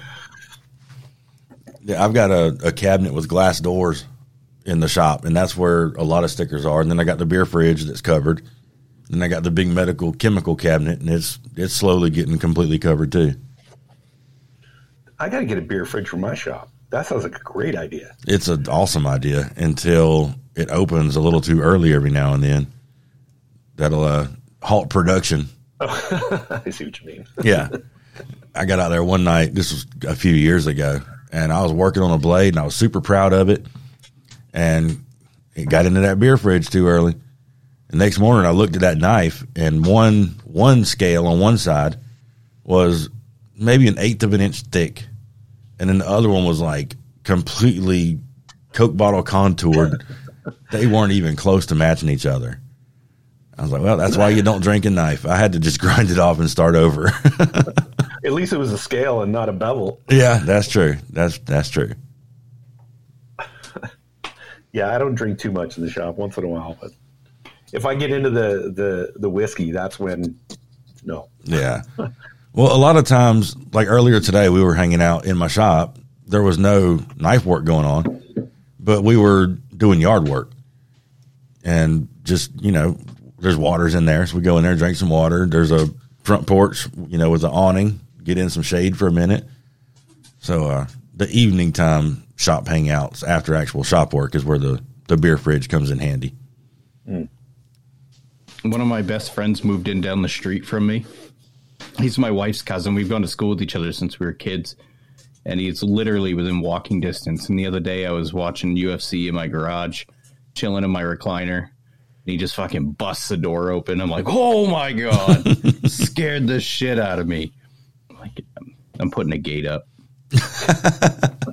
Yeah, I've got a, a cabinet with glass doors in the shop, and that's where a lot of stickers are. And then I got the beer fridge that's covered, and I got the big medical chemical cabinet, and it's it's slowly getting completely covered too. I got to get a beer fridge for my shop. That sounds like a great idea. It's an awesome idea until it opens a little too early every now and then. That'll uh, halt production. I see what you mean. Yeah. I got out there one night, this was a few years ago, and I was working on a blade and I was super proud of it. And it got into that beer fridge too early. The next morning I looked at that knife and one one scale on one side was maybe an eighth of an inch thick. And then the other one was like completely Coke bottle contoured. they weren't even close to matching each other. I was like, well, that's why you don't drink a knife. I had to just grind it off and start over. At least it was a scale and not a bevel. Yeah, that's true. That's that's true. Yeah, I don't drink too much in the shop once in a while, but if I get into the the the whiskey, that's when no. Yeah. Well, a lot of times, like earlier today, we were hanging out in my shop. There was no knife work going on, but we were doing yard work and just, you know, there's waters in there. So we go in there, drink some water. There's a front porch, you know, with an awning, get in some shade for a minute. So, uh, the evening time shop hangouts after actual shop work is where the, the beer fridge comes in handy. One of my best friends moved in down the street from me. He's my wife's cousin. We've gone to school with each other since we were kids. And he's literally within walking distance. And the other day I was watching UFC in my garage, chilling in my recliner. And he just fucking busts the door open. I'm like, oh my God. Scared the shit out of me. Like, I'm, I'm putting a gate up.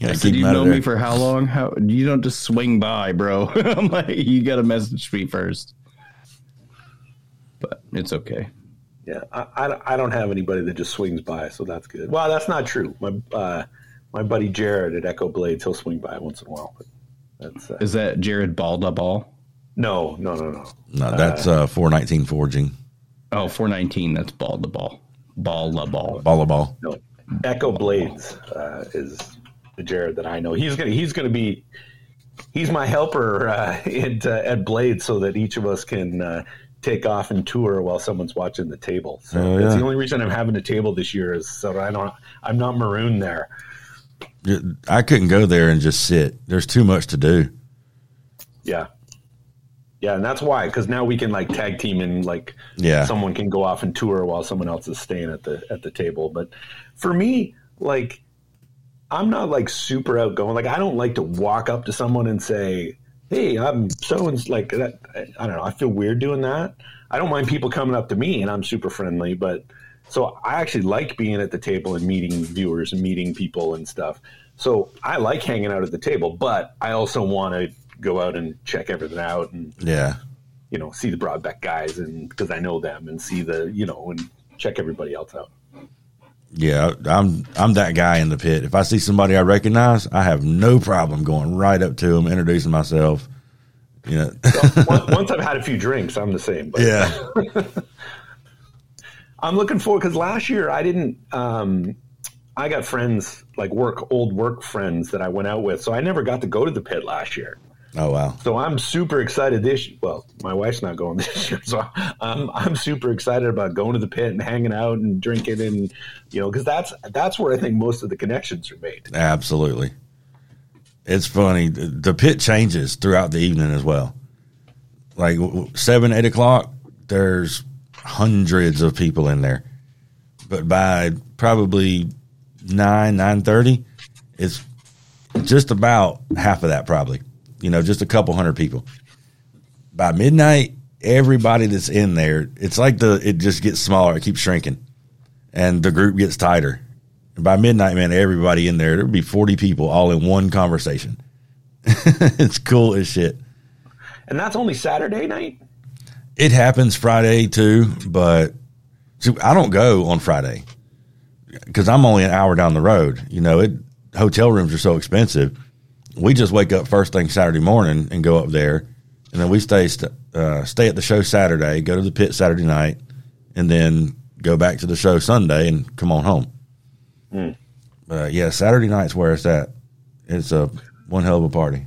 You know, Did keep you 'em out know me for how long? How you don't just swing by, bro. I'm like, you got to message me first. But it's okay. Yeah, I, I, I don't have anybody that just swings by, so that's good. Well, that's not true. My uh, my buddy Jared at Echo Blades, he'll swing by once in a while. But that's uh, Is that Jared Balda Ball? no, no, no, no. No, that's uh, 419 forging. Oh, 419. That's Balda Ball. Balda Ball. Ball of ball. No, Echo Blades uh, is the Jared that I know. He's gonna he's gonna be he's my helper uh, at uh, at Blades, so that each of us can uh, take off and tour while someone's watching the table. So Oh, that's the only reason I'm having a table this year is so I don't I'm not marooned there. I couldn't go there and just sit. There's too much to do. Yeah. Yeah, and that's why, because now we can like tag team and like Yeah. someone can go off and tour while someone else is staying at the at the table. But for me, like I'm not like super outgoing. Like I don't like to walk up to someone and say, "Hey, I'm so and like that." I don't know. I feel weird doing that. I don't mind people coming up to me and I'm super friendly, but so I actually like being at the table and meeting viewers and meeting people and stuff. So I like hanging out at the table, but I also want to go out and check everything out and Yeah. you know see the Broadbeck guys and because I know them and see the you know and check everybody else out. Yeah, I'm I'm that guy in the pit. If I see somebody I recognize, I have no problem going right up to them, introducing myself. You know, once, once I've had a few drinks, I'm the same. But yeah, I'm looking forward because last year I didn't. Um, I got friends like work, old work friends that I went out with, so I never got to go to the pit last year. Oh wow, So I'm super excited this. Well, my wife's not going this year, so I'm I'm super excited about going to the pit and hanging out and drinking and you know because that's that's where I think most of the connections are made. absolutely. It's funny. The pit changes throughout the evening as well. Like seven, eight o'clock, there's hundreds of people in there, but by probably nine, nine thirty, it's just about half of that. Probably, you know, just a couple hundred people. By midnight, everybody that's in there, it's like the it just gets smaller. It keeps shrinking, and the group gets tighter. And by midnight, man, everybody in there, there would be forty people all in one conversation. it's cool as shit. And that's only Saturday night. It happens Friday too, but see, I don't go on Friday because I'm only an hour down the road. You know, it hotel rooms are so expensive. We just wake up first thing Saturday morning and go up there, and then we stay st- uh, stay at the show Saturday, go to the pit Saturday night, and then go back to the show Sunday and come on home. But yeah, Saturday night's where it's at. It's a one hell of a party.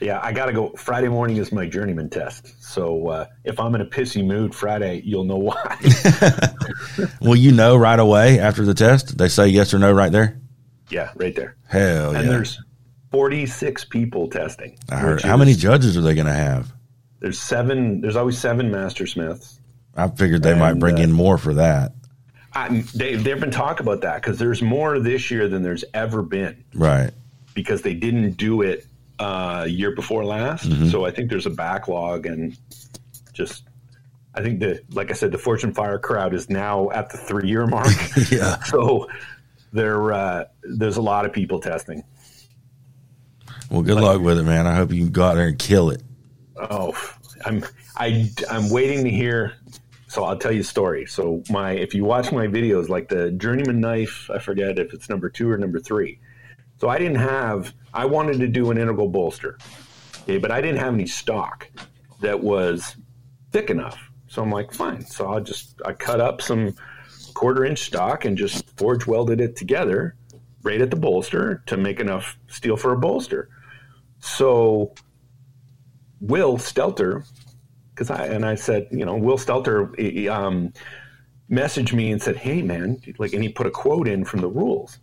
Yeah, I got to go. Friday morning is my journeyman test. So uh, if I'm in a pissy mood Friday, you'll know why. Well, you know right away after the test, they say yes or no right there. yeah, right there. Hell And yeah! there's 46 people testing. Heard, how many judges are they going to have? There's seven. There's always seven master smiths. I figured they might bring uh, in more for that. I, they, they've been talking about that because there's more this year than there's ever been Right. because they didn't do it uh, year before last. Mm-hmm. So I think there's a backlog and just. I think the like I said, the Forged in Fire crowd is now at the three year mark. Yeah. So there, uh, there's a lot of people testing. Well, good luck with it, man. I hope you go out there and kill it. Oh, I'm I I'm waiting to hear. So I'll tell you a story. So my if you watch my videos, like the journeyman knife, I forget if it's number two or number three. So I didn't have. I wanted to do an integral bolster, okay, but I didn't have any stock that was thick enough. So I'm like, fine. So I just I cut up some quarter inch stock and just forge welded it together, right at the bolster to make enough steel for a bolster. So Will Stelter, because I and I said, you know, Will Stelter um, messaged me and said, "Hey, man," like, and he put a quote in from the rules,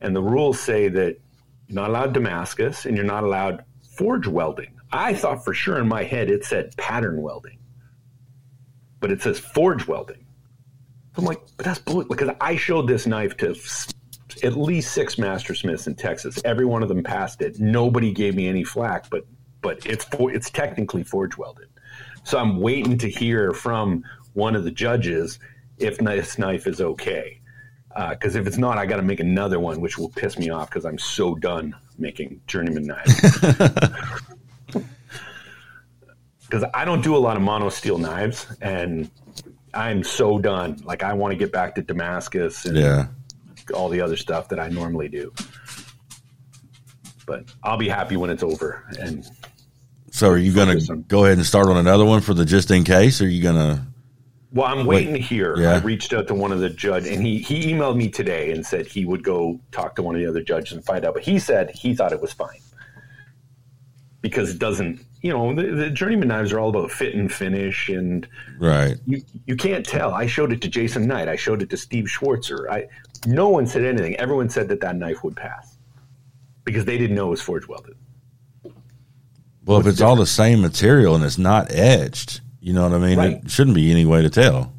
and the rules say that you're not allowed Damascus and you're not allowed forge welding. I thought for sure in my head it said pattern welding, but it says forge welding. I'm like, but that's bullshit because I showed this knife to at least six master smiths in Texas. Every one of them passed it. Nobody gave me any flack, but but it's for, it's technically forge welded. So I'm waiting to hear from one of the judges if this knife is okay. Because uh, if it's not, I got to make another one, which will piss me off because I'm so done making journeyman knives. Because I don't do a lot of mono steel knives, and I'm so done. Like I want to get back to Damascus and Yeah. All the other stuff that I normally do. But I'll be happy when it's over. And So are you going to go ahead and start on another one for the just in case? Or are you going to? well, I'm waiting to hear. Yeah. I reached out to one of the judge, and he he emailed me today and said he would go talk to one of the other judges and find out. But he said he thought it was fine because it doesn't. You know, the, the journeyman knives are all about fit and finish, and Right. you you can't tell. I showed it to Jason Knight. I showed it to Steve Schwarzer. I no one said anything. Everyone said that that knife would pass because they didn't know it was forge welded. Well, if it's all the same material and it's not etched, you know what I mean? Right. It shouldn't be any way to tell.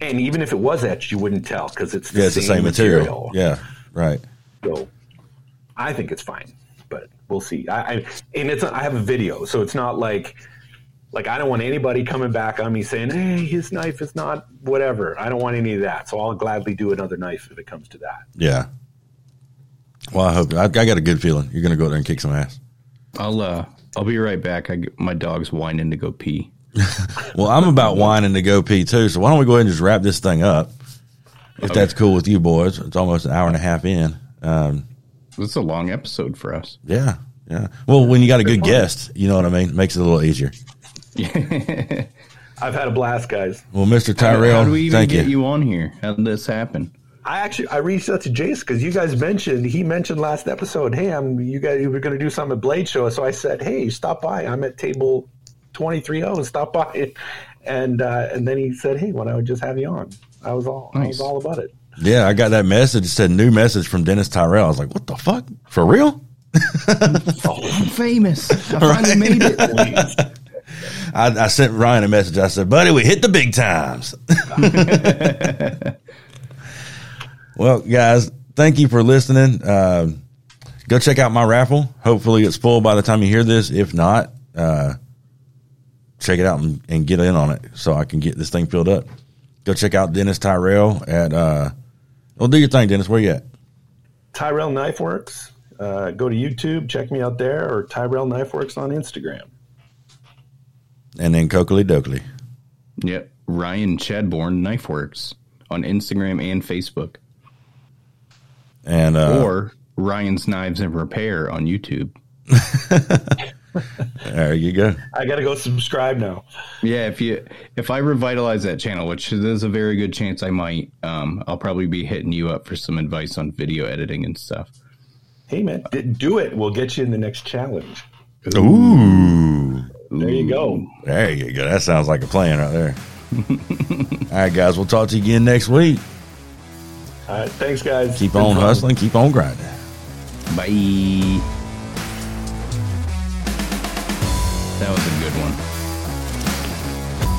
And even if it was etched, you wouldn't tell because it's the, Yeah, it's the same material. Yeah. Right. So I think it's fine, but we'll see. I, I and it's I have a video, so it's not like like I don't want anybody coming back on me saying, "Hey, his knife is not whatever." I don't want any of that. So I'll gladly do another knife if it comes to that. Yeah. Well, I hope I, I got a good feeling you're going to go there and kick some ass. I'll uh I'll be right back. I g my dog's whining to go pee. Well, I'm about whining to go pee too. So why don't we go ahead and just wrap this thing up? If that's cool with you boys, it's almost an hour and a half in. Um, This is a long episode for us. yeah, yeah. Well, when you got a good guest, you know what I mean. Makes it a little easier. I've had a blast, guys. Well, Mr. Tyrell, How do we even thank get you. you. on here? How did this happen? I actually I reached out to Jace because you guys mentioned he mentioned last episode, hey, I'm you guys you were going to do something at Blade Show, so I said, hey, stop by. I'm at table twenty three zero. Stop by, and uh, and then he said, hey, why don't I just have you on? I was all I was all about it. Yeah, I got that message. It said new message from Dennis Tyrell. I was like, what the fuck? For real? I'm famous. I finally made it. I, I sent Ryan a message. I said, buddy, we hit the big times. well, guys, thank you for listening. Um go check out my raffle. Hopefully, it's full by the time you hear this. If not, uh, check it out and, and get in on it so I can get this thing filled up. Go check out Dennis Tyrell at. Uh, well, do your thing, Dennis. Where you at? Tyrell Knife Works. Uh, go to YouTube, check me out there, or Tyrell Knife Works on Instagram. And then Coakley Dokley. Yep. Ryan Chadbourne Knife Works on Instagram and Facebook. And uh, or Ryan's Knives and Repair on YouTube. there you go. I got to go subscribe now. Yeah, if you if I revitalize that channel, which there's a very good chance I might, um, I'll probably be hitting you up for some advice on video editing and stuff. Hey man, do it. We'll get you in the next challenge. Ooh. There you go. There you go. That sounds like a plan right there. All right, guys. We'll talk to you again next week. All right, thanks, guys. Keep on hustling. Keep on grinding. Bye. That was a good one.